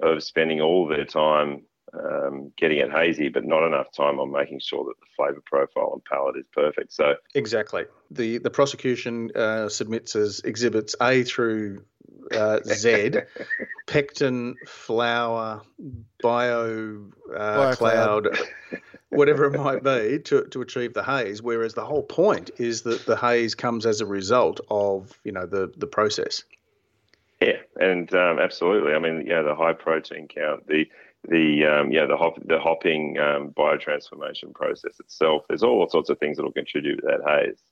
of spending all their time um, getting it hazy, but not enough time on making sure that the flavour profile and palate is perfect. So Exactly. The the prosecution uh, submits as exhibits A through uh, Z, pectin, flour, bio, uh, Biocloud. cloud, whatever it might be, to, to achieve the haze. Whereas the whole point is that the haze comes as a result of you know the the process. yeah, and um, absolutely. I mean, yeah, the high protein count, the the um, yeah the hop the hopping um, biotransformation process itself. There's all sorts of things that will contribute to that haze.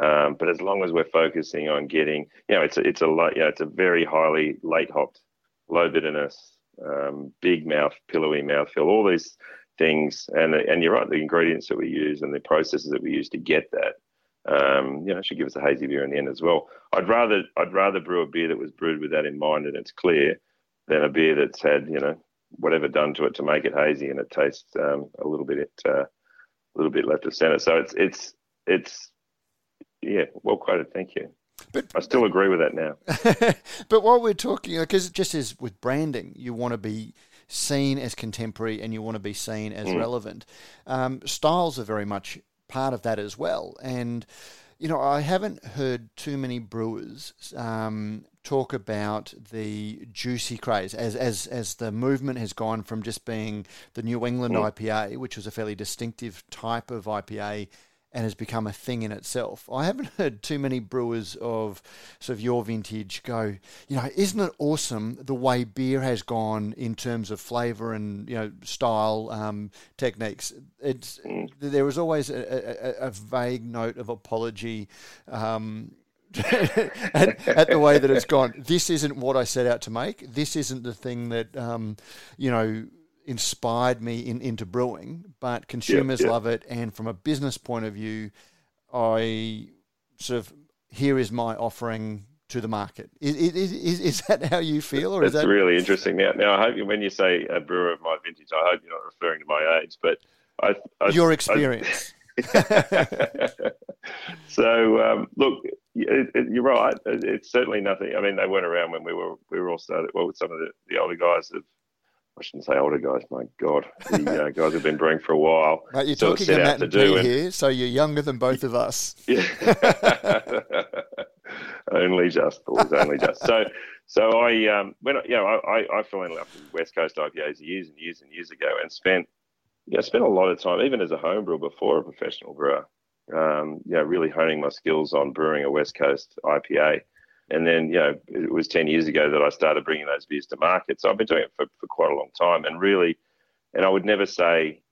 Um, but as long as we're focusing on getting, you know, it's a, it's a light, you know, it's a very highly late hopped, low bitterness, um, big mouth, pillowy mouthfeel, all these things, and and you're right, the ingredients that we use and the processes that we use to get that, um, you know, should give us a hazy beer in the end as well. I'd rather I'd rather brew a beer that was brewed with that in mind and it's clear, than a beer that's had you know whatever done to it to make it hazy and it tastes um, a little bit uh, a little bit left of center. So it's it's it's yeah, well quoted. Thank you. But I still agree with that now. but while we're talking, because just as with branding, you want to be seen as contemporary and you want to be seen as relevant. Um, styles are very much part of that as well. And, you know, I haven't heard too many brewers um, talk about the juicy craze as, as, as the movement has gone from just being the New England IPA, which was a fairly distinctive type of IPA, and has become a thing in itself. I haven't heard too many brewers of sort of your vintage go, you know, isn't it awesome the way beer has gone in terms of flavour and you know style um, techniques? It's there was always a, a, a vague note of apology. Um, at, at the way that it's gone. This isn't what I set out to make. This isn't the thing that um, you know inspired me in, into brewing. But consumers yeah. love it, and from a business point of view, I sort of here is my offering to the market. Is, is, is, is that how you feel, or is That's that really interesting. Now, now I hope you- when you say a brewer of my vintage, I hope you're not referring to my age, but I, I your I- experience? so um, look, it, it, you're right. It, it's certainly nothing. I mean, they weren't around when we were we were all started. Well, with some of the, the older guys have I shouldn't say older guys. My God, the uh, guys who've been brewing for a while. Mate, you're of talking set on out that to do. and And, here, so you're younger than both of us. yeah. only just, boys, only just. So, so I, um, when I, you know, I, I fell in love with West Coast IPAs years and years and years ago, and spent, yeah, spent a lot of time, even as a home brewer before a professional brewer, um, you know, really honing my skills on brewing a West Coast IPA. And then, you know, it was 10 years ago that I started bringing those beers to market. So I've been doing it for, for quite a long time. And really, and I would never say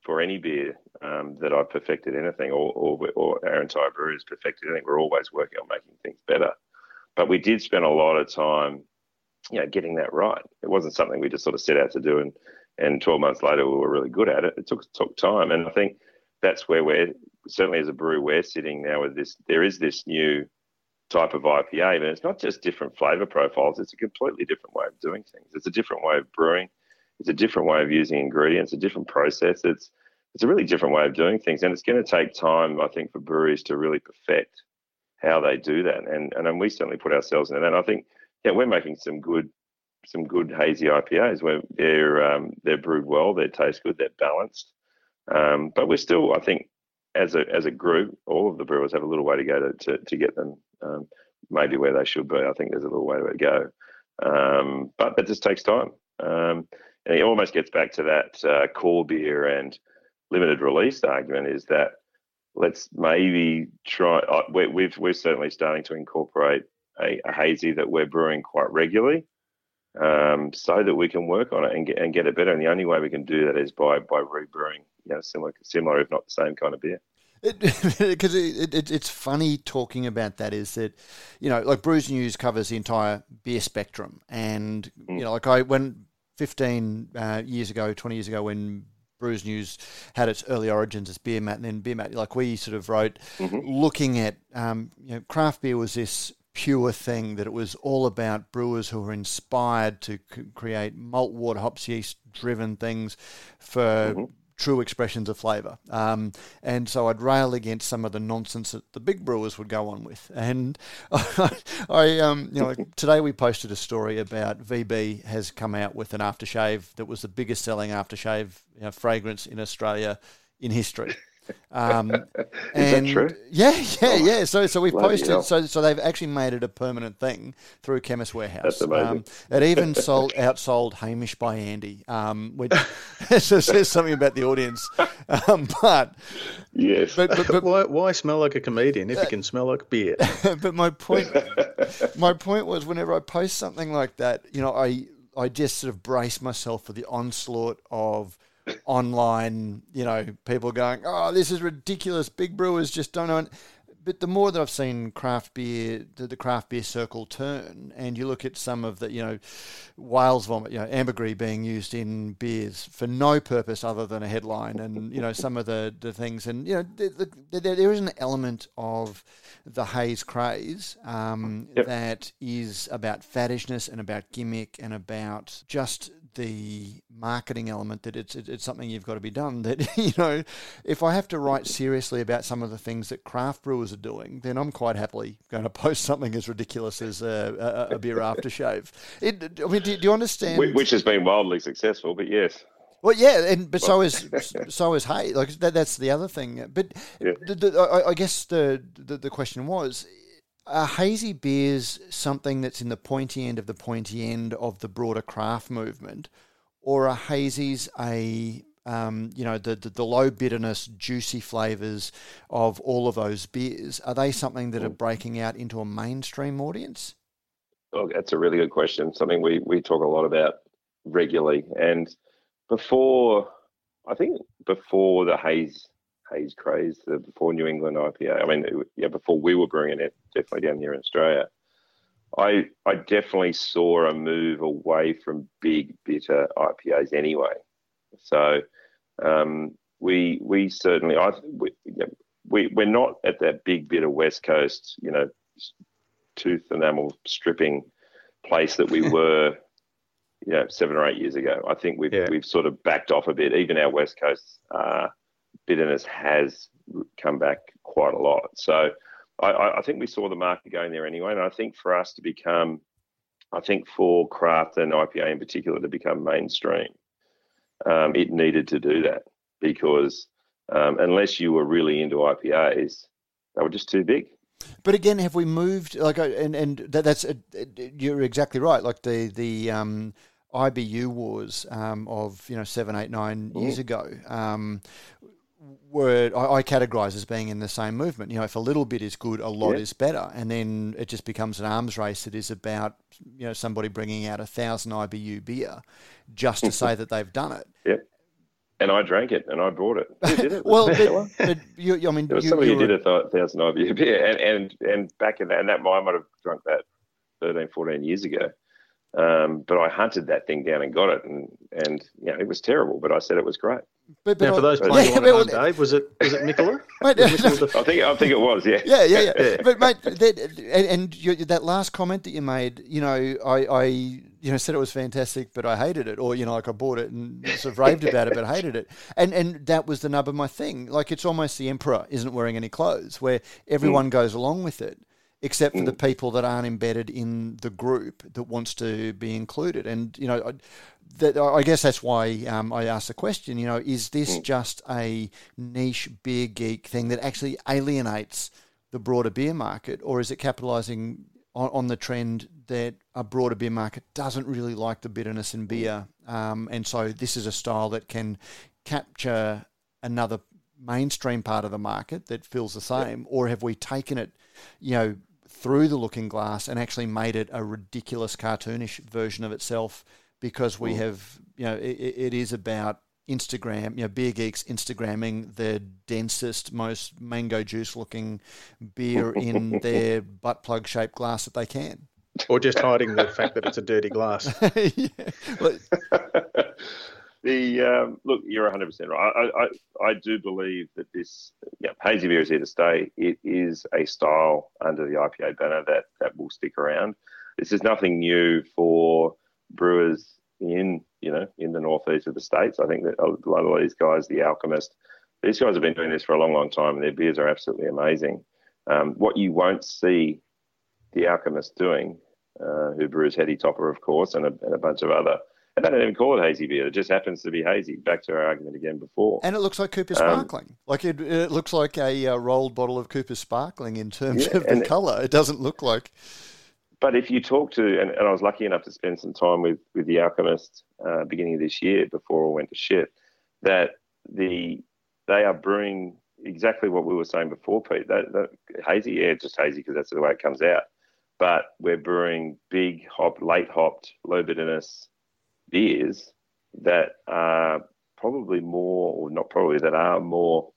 for any beer um, that I've perfected anything or, or, or our entire brewery has perfected anything. We're always working on making things better. But we did spend a lot of time, you know, getting that right. It wasn't something we just sort of set out to do and, and 12 months later we were really good at it. It took, took time. And I think that's where we're, certainly as a brewery, we're sitting now with this, there is this new type of IPA, but it's not just different flavor profiles. It's a completely different way of doing things. It's a different way of brewing. It's a different way of using ingredients, a different process. It's it's a really different way of doing things, and it's going to take time, I think, for breweries to really perfect how they do that. And and, we certainly put ourselves in that. And I think, yeah, we're making some good some good hazy IPAs where they're um, they're brewed well, they taste good, they're balanced. Um, but we're still, I think, as a as a group, all of the brewers have a little way to go to to, to get them um, maybe where they should be. I think there's a little way to go, um, but that just takes time. Um, and it almost gets back to that uh, core beer and limited release argument is that let's maybe try. Uh, we're, we've, we're certainly starting to incorporate a, a hazy that we're brewing quite regularly, um, so that we can work on it and get and get it better. And the only way we can do that is by by rebrewing, you know, similar similar if not the same kind of beer. Because it, it, it, it's funny talking about that is that, you know, like Brews News covers the entire beer spectrum, and Mm. you know, like I when 15 uh, years ago, 20 years ago, when Brews News had its early origins as Beer Mat, and then Beer Mat, like we sort of wrote, looking at, um, you know, craft beer was this pure thing that it was all about brewers who were inspired to c- create malt, water, hops, yeast driven things for true expressions of flavour. Um, and so I'd rail against some of the nonsense that the big brewers would go on with. And I, I um, you know, today we posted a story about VB has come out with an aftershave that was the biggest selling aftershave you know, fragrance in Australia in history. Um, and true? Yeah, yeah, yeah. So, so we've bloody posted. hell. So, so they've actually made it a permanent thing through Chemist Warehouse. That's amazing. Um, it even sold outsold Hamish by Andy, um, which so says something about the audience. Um, but, Yes. but, but, but, Why, why smell like a comedian if you can smell like beer? but my point, my point was, whenever I post something like that, you know, I I just sort of brace myself for the onslaught of online, you know, people going, "Oh, this is ridiculous! Big brewers just don't know." it." But the more that I've seen craft beer, the, the craft beer circle turn, and you look at some of the, you know, whale's vomit, you know, ambergris being used in beers for no purpose other than a headline, and you know some of the, the things, and you know, the, the, there, there is an element of the haze craze um, Yep. that is about faddishness and about gimmick and about just the marketing element that it's, it's something you've got to be done that you know if i have to write seriously about some of the things that craft brewers are doing then i'm quite happily going to post something as ridiculous as a, a, a beer aftershave it, i mean do, do you understand Which has been wildly successful, but yes. well, yeah, and but so is so is hay. Like that, that's the other thing. But Yeah. the, the, I, I guess the, the the question was: Are hazy beers something that's in the pointy end of the pointy end of the broader craft movement, or are hazies a um, you know the, the the low bitterness, juicy flavors of all of those beers? Are they something that are breaking out into a mainstream audience? Oh, that's a really good question. Something we, we talk a lot about regularly. And before, I think before the haze haze craze, the before New England IPA. I mean, it- yeah, before we were bringing it, definitely down here in Australia. I I definitely saw a move away from big bitter IPAs anyway. So um, we we certainly I we, yeah, we we're not at that big bitter West Coast, you know, tooth enamel stripping place that we were, you know, seven or eight years ago. I think we've Yeah. we've sort of backed off a bit. Even our West Coast uh, bitterness has come back quite a lot. So I, I, think we saw the market going there anyway, and I think for us to become I think for craft and IPA in particular to become mainstream, um, it needed to do that because um, unless you were really into IPAs, they were just too big. But again, have we moved? Like, uh, and and that, that's uh, you're exactly right. Like the the um, IBU wars um, of you know seven, eight, nine years ago. Um, were I, I categorize as being in the same movement. You know, if a little bit is good, a lot yeah. is better, and then it just becomes an arms race that is about you know somebody bringing out a thousand IBU beer just to say that they've done it. Yep. And I drank it, and I bought it. Who did it? well, but, but you, I mean, there was you, somebody who did a thousand IBU beer, and and and back in that, and that I might have drunk that 13, 14 years ago. Um, but I hunted that thing down and got it, and and you know, it was terrible. But I said it was great. But, but now, for those playing yeah, on home, Dave, was it was it Mikkeller? Mate, I think I think it was. Yeah. Yeah, yeah, yeah. yeah. But mate, that, and, and you, that last comment that you made, you know, I, I you know said it was fantastic, but I hated it, or you know, like I bought it and sort of raved about it, but hated it, and and that was the nub of my thing. Like it's almost the emperor isn't wearing any clothes, where everyone mm. goes along with it except for mm. the people that aren't embedded in the group that wants to be included. And you know, I, that, I guess that's why um, I asked the question. You know, is this mm. just a niche beer geek thing that actually alienates the broader beer market, or is it capitalising on, on, the trend that a broader beer market doesn't really like the bitterness in beer, um, and so this is a style that can capture another mainstream part of the market that feels the same, or have we taken it, you know, through the looking glass and actually made it a ridiculous cartoonish version of itself because we have, you know, it, it is about Instagram, you know, beer geeks Instagramming the densest, most mango juice looking beer in their butt plug shaped glass that they can. Or just hiding the fact that it's a dirty glass. yeah. The um, look, you're 100 percent right. I, I, I do believe that this yeah, hazy beer is here to stay. It is a style under the IPA banner that that will stick around. This is nothing new for brewers in you know in the northeast of the states. I think that a lot of these guys, the Alchemist, these guys have been doing this for a long, long time, and their beers are absolutely amazing. Um, what you won't see the Alchemist doing, uh, who brews Heady Topper, of course, and a, and a bunch of other and they don't even call it hazy beer. It just happens to be hazy. Back to our argument again before. And it looks like Cooper um, Sparkling. Um, like it, it, looks like a uh, rolled bottle of Cooper Sparkling in terms yeah, of the colour. It doesn't look like. But if you talk to, and, and, I was lucky enough to spend some time with with the Alchemist uh, beginning of this year before I went to shit, that the they are brewing exactly what we were saying before, Pete. That, that hazy, yeah, just hazy because that's the way it comes out. But we're brewing big hop, late hopped, low bitterness beers that are probably more, or not probably, that are more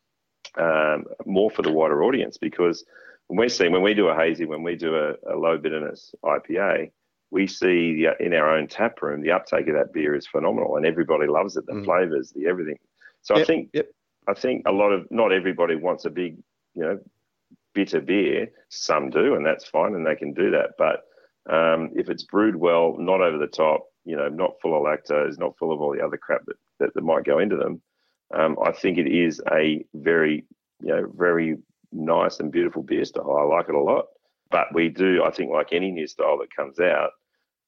um, more for the wider audience because when we see when we do a hazy, when we do a, a low bitterness IPA, we see the, in our own tap room the uptake of that beer is phenomenal and everybody loves it. The mm. flavors, the everything. So yep, I think yep. I think a lot of not everybody wants a big you know bitter beer. Some do, and that's fine, and they can do that. But um, if it's brewed well, not over the top, you know, not full of lactose, not full of all the other crap that, that, that might go into them. Um, I think it is a very, you know, very nice and beautiful beer style. I like it a lot. But we do, I think, like any new style that comes out,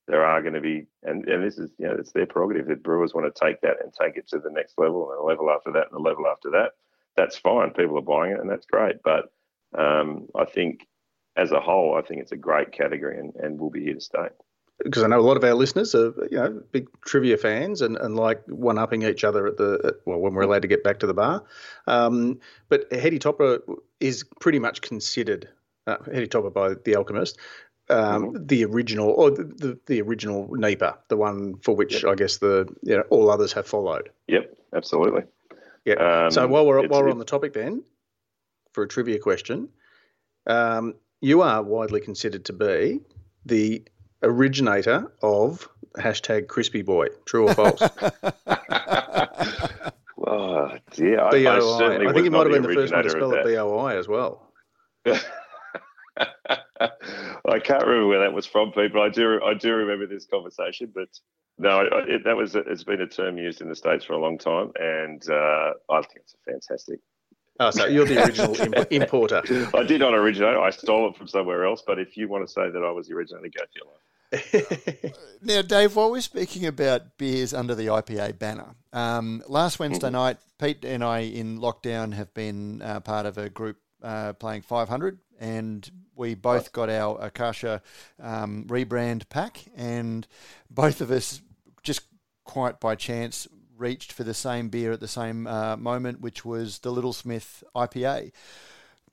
there are going to be, and, and this is, you know, it's their prerogative. If brewers want to take that and take it to the next level and a level after that and a level after that, that's fine. People are buying it and that's great. But um, I think as a whole, I think it's a great category and, and will be here to stay because I know a lot of our listeners are you know big trivia fans and, and like one upping each other at the at, well when we're allowed to get back to the bar. Um, but Heady Topper is pretty much considered uh, Heady Topper by the Alchemist. Um, mm-hmm. The original, or the, the, the original NEIPA, the one for which yep. I guess the you know all others have followed. Yep, absolutely. Yeah. Um, so while we're while we're on the topic, then, for a trivia question, um, you are widely considered to be the originator of hashtag crispy boy. True or false? oh dear, I, B-O-I. I, I think it might have been the first one to spell it B-O-I as well. I can't remember where that was from, people. I do, I do remember this conversation, but no, it, that was it's been a term used in the states for a long time, and uh, I think it's a fantastic Oh, so you're the original importer. I did not originate. I stole it from somewhere else. But if you want to say that I was the originator, go for your life. now, Dave, while we're speaking about beers under the IPA banner, um, last Wednesday night, Pete and I in lockdown have been uh, part of a group uh, playing 500, and we both got our Akasha um, rebrand pack, and both of us just quite by chance reached for the same beer at the same uh, moment, which was the Little Smith IPA.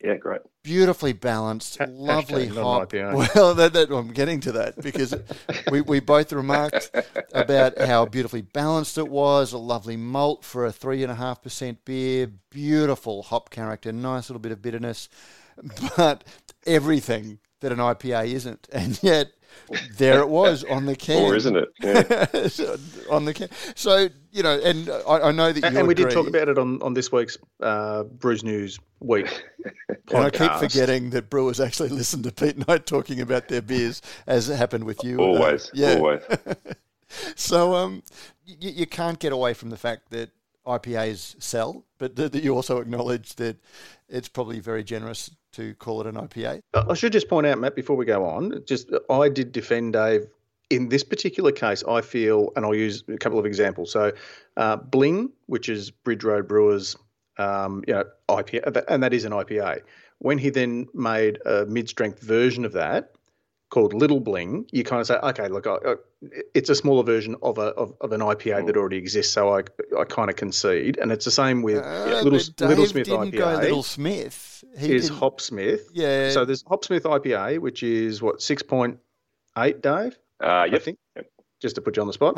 Yeah, great. Beautifully balanced, lovely hop. Well, that, that, I'm getting to that because we, we both remarked about how beautifully balanced it was. A lovely malt for a three and a half percent beer. Beautiful hop character, nice little bit of bitterness, but everything that an IPA isn't, and yet there it was on the can. Or isn't it? Yeah. on the can. So you know, and I, I know that you And, and we did talk about it on, on this week's uh, Brews News Week podcast. And I keep forgetting that brewers actually listen to Pete and I talking about their beers, as it happened with you. uh, Always, yeah. always. So um, you, you can't get away from the fact that IPAs sell, but that that you also acknowledge that it's probably very generous to call it an IPA. I should just point out, Matt, before we go on, just I did defend Dave. In this particular case, I feel, and I'll use a couple of examples. So, uh, Bling, which is Bridge Road Brewers, um, you know, IPA, and that is an IPA. When he then made a mid-strength version of that called Little Bling, you kind of say, okay, look, I, I, it's a smaller version of a of, of an IPA that already exists. So I I kind of concede, and it's the same with Uh, Little but Dave Little Smith didn't IPA go Little Smith. He is didn't- Hopsmith. Yeah. So there's Hopsmith IPA, which is what six point eight, Dave. Uh, I yep. Just to put you on the spot.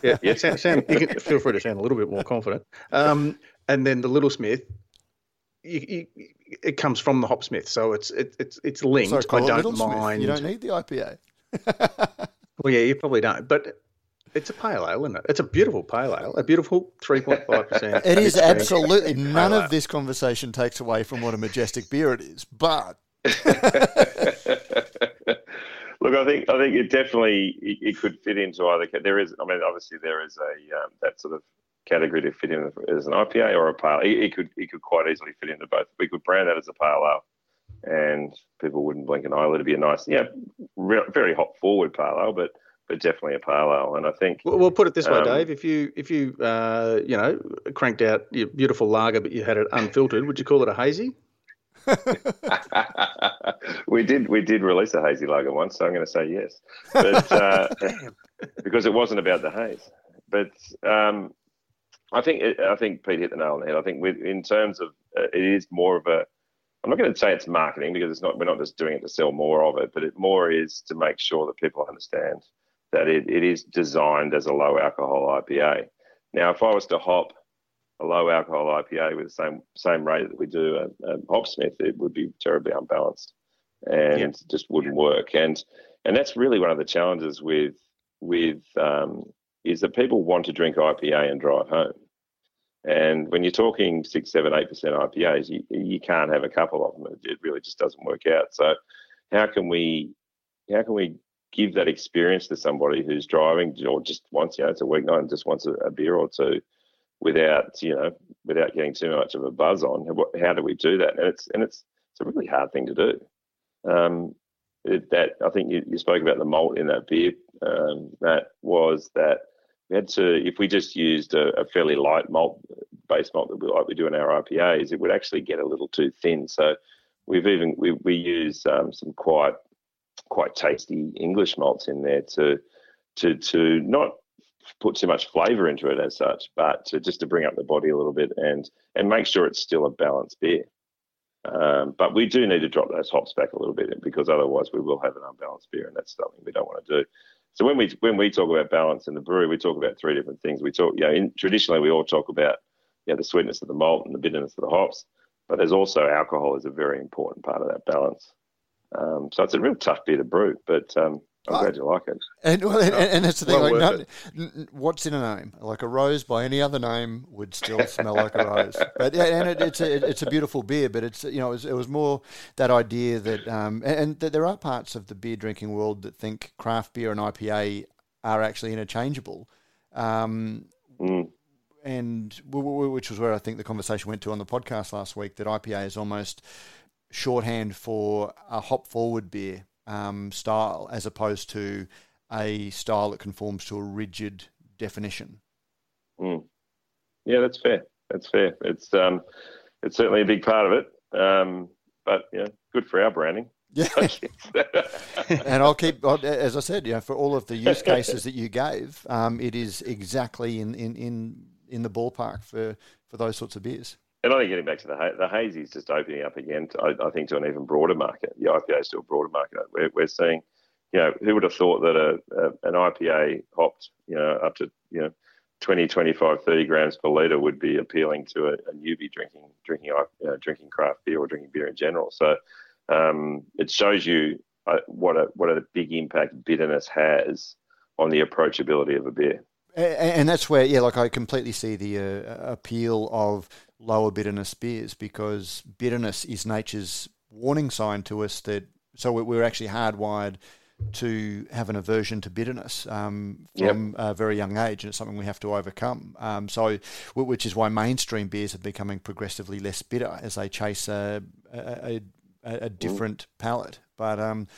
yeah. Yep. Sound, sound, you can feel free to sound a little bit more confident. Um, and then the Little Smith, you, you, it comes from the Hopsmith, so it's it, it's it's linked. So call I don't Little Smith. mind. You don't need the IPA. Well, yeah, you probably don't, but. It's a pale ale, isn't it? It's a beautiful pale ale, a beautiful 3.5%. It is absolutely none of this conversation takes away from what a majestic beer it is, but Look, I think I think it definitely it, it could fit into either. ca- There is, I mean, obviously there is a um, that sort of category to fit in as an IPA or a pale. It, it could it could quite easily fit into both. We could brand that as a pale ale, and people wouldn't blink an eyelid. It'd be a nice, yeah, re- very hop forward pale ale, but but definitely a pale ale. And I think Well, we'll put it this way, Um, Dave. If you if you uh, you know cranked out your beautiful lager, but you had it unfiltered, would you call it a hazy? we did we did release a hazy lager once, so I'm going to say yes, but uh, because it wasn't about the haze. But um, I think it, I think Pete hit the nail on the head. I think with, in terms of uh, it is more of a. I'm not going to say it's marketing because it's not. We're not just doing it to sell more of it, but it more is to make sure that people understand that it, it is designed as a low alcohol IPA. Now, if I was to hop a low alcohol IPA with the same same rate that we do at, at Hopsmith, it would be terribly unbalanced and just wouldn't work. And and that's really one of the challenges with with um, is that people want to drink IPA and drive home. And when you're talking six, seven, eight percent IPAs, you, you can't have a couple of them. It, it really just doesn't work out. So how can we how can we give that experience to somebody who's driving or just wants, you know, it's a weeknight and just wants a, a beer or two without, you know, without getting too much of a buzz on. How do we do that? And it's and it's it's a really hard thing to do. Um, it, that I think you, you spoke about the malt in that beer. Um, that was that we had to if we just used a, a fairly light malt base malt that we like we do in our IPAs, it would actually get a little too thin. So we've even we we use um, some quite quite tasty English malts in there to to to not put too much flavour into it as such, but to just to bring up the body a little bit and and make sure it's still a balanced beer. Um, but we do need to drop those hops back a little bit because otherwise we will have an unbalanced beer, and that's something we don't want to do. So when we when we talk about balance in the brewery, we talk about three different things. We talk, you know, in, traditionally we all talk about you know, the sweetness of the malt and the bitterness of the hops, but there's also alcohol is a very important part of that balance. Um, so it's a real tough beer to brew, but um, I'm glad you like it. And, well, and, and that's the thing. Well like, none- n- n- what's in a name? Like a rose by any other name would still smell like a rose. But and it, it's a it's a beautiful beer. But it's you know it was, it was more that idea that um, and, and that there are parts of the beer drinking world that think craft beer and IPA are actually interchangeable. Um, and w- w- which was where I think the conversation went to on the podcast last week that IPA is almost shorthand for a hop forward beer um, style as opposed to a style that conforms to a rigid definition. Mm. Yeah, that's fair. That's fair. It's um, it's certainly a big part of it. Um, but yeah, good for our branding. Yeah, and I'll keep as I said, you know, for all of the use cases that you gave, um, it is exactly in, in, in, in the ballpark for, for those sorts of beers. And I think getting back to the the hazy is just opening up again. To, I, I, think to an even broader market. The IPA is still a broader market. We're, we're seeing, you know, who would have thought that a, a an IPA hopped, you know, up to you know 20, 25, 30 grams per litre would be appealing to a, a newbie drinking drinking uh, drinking craft beer or drinking beer in general. So um, it shows you uh, what a what a big impact bitterness has on the approachability of a beer. And that's where, yeah, like I completely see the uh, appeal of lower bitterness beers because bitterness is nature's warning sign to us that so we're actually hardwired to have an aversion to bitterness um, from yep. a very young age, and it's something we have to overcome. Um, so, which is why mainstream beers are becoming progressively less bitter as they chase a, a, a, a different mm. palate. But um,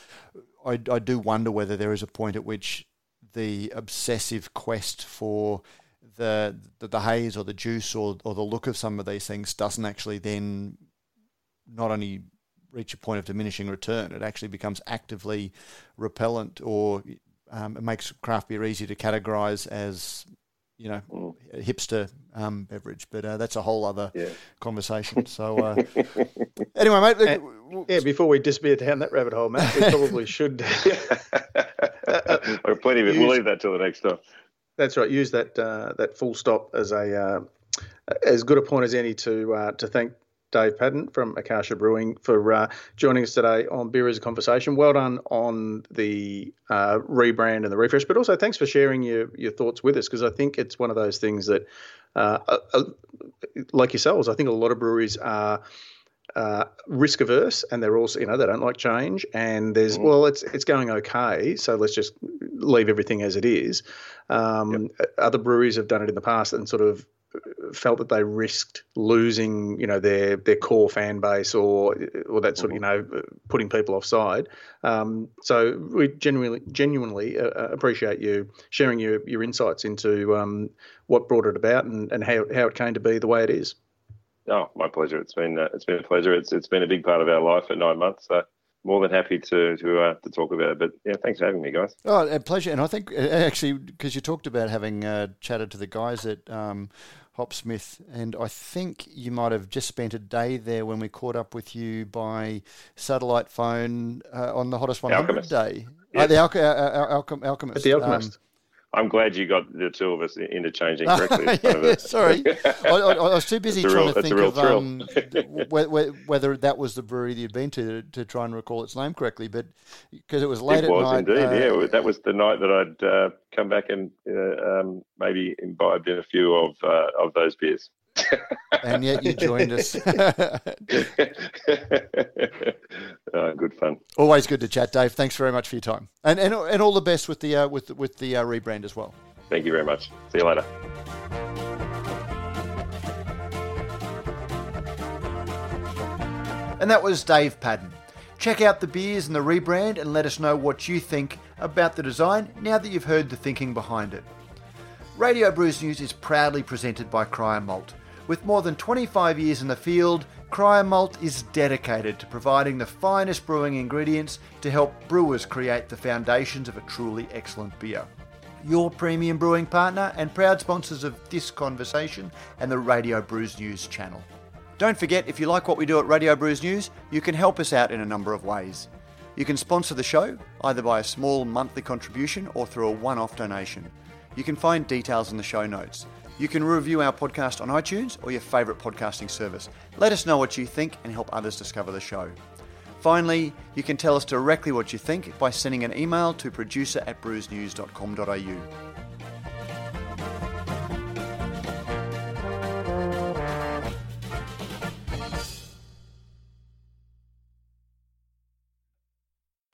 I, I do wonder whether there is a point at which the obsessive quest for the, the, the haze or the juice or or the look of some of these things doesn't actually then not only reach a point of diminishing return. It actually becomes actively repellent, or um, it makes craft beer easy to categorise as you know mm. a hipster um, beverage. But uh, that's a whole other yeah. conversation. So uh, anyway, mate. And, yeah, before we disappear down that rabbit hole, mate we probably should. uh, plenty of it. Use, we'll leave that till the next time. That's right. Use that uh, that full stop as a uh, as good a point as any to uh, to thank Dave Padden from Akasha Brewing for uh, joining us today on Beer as a Conversation. Well done on the uh, rebrand and the refresh, but also thanks for sharing your, your thoughts with us because I think it's one of those things that, uh, like yourselves, I think a lot of breweries are. Uh, risk averse, and they're also, you know, they don't like change. And there's, mm. well, it's it's going okay, so let's just leave everything as it is. Um, yep. Other breweries have done it in the past and sort of felt that they risked losing, you know, their their core fan base or or that sort of, you mm-hmm. know, putting people offside. Um, so we genuinely genuinely uh, uh, appreciate you sharing your your insights into um, what brought it about and, and how how it came to be the way it is. Oh, my pleasure. It's been uh, it's been a pleasure. It's it's been a big part of our life for nine months. So more than happy to to uh, to talk about it. But yeah, thanks for having me, guys. Oh, a pleasure. And I think uh, actually because you talked about having uh, chatted to the guys at um, Hopsmith, and I think you might have just spent a day there when we caught up with you by satellite phone uh, on the hottest 100 day. Yep. Uh, the uh Alchemist. At the Alchemist. Um, I'm glad you got the two of us interchanging correctly. yeah, sorry, I, I, I, was too busy trying real, to think of um, whether that was the brewery that you'd been to to try and recall its name correctly. But because it was late it at was night, indeed. Uh, yeah, that was the night that I'd uh, come back and uh, um, maybe imbibed in a few of uh, of those beers. And yet you joined us. uh, good fun. Always good to chat, Dave. Thanks very much for your time, and and, and all the best with the uh, with with the uh, rebrand as well. Thank you very much. See you later. And that was Dave Padden. Check out the beers and the rebrand and let us know what you think about the design now that you've heard the thinking behind it. Radio Brews News is proudly presented by Cryer Malt with more than 25 years in the field, Cryer Malt is dedicated to providing the finest brewing ingredients to help brewers create the foundations of a truly excellent beer. Your premium brewing partner and proud sponsors of this conversation and the Radio Brews News channel. Don't forget, if you like what we do at Radio Brews News, you can help us out in a number of ways. You can sponsor the show either by a small monthly contribution or through a one off donation. You can find details in the show notes. You can review our podcast on iTunes or your favourite podcasting service. Let us know what you think and help others discover the show. Finally, you can tell us directly what you think by sending an email to producer at brewsnews.com.au.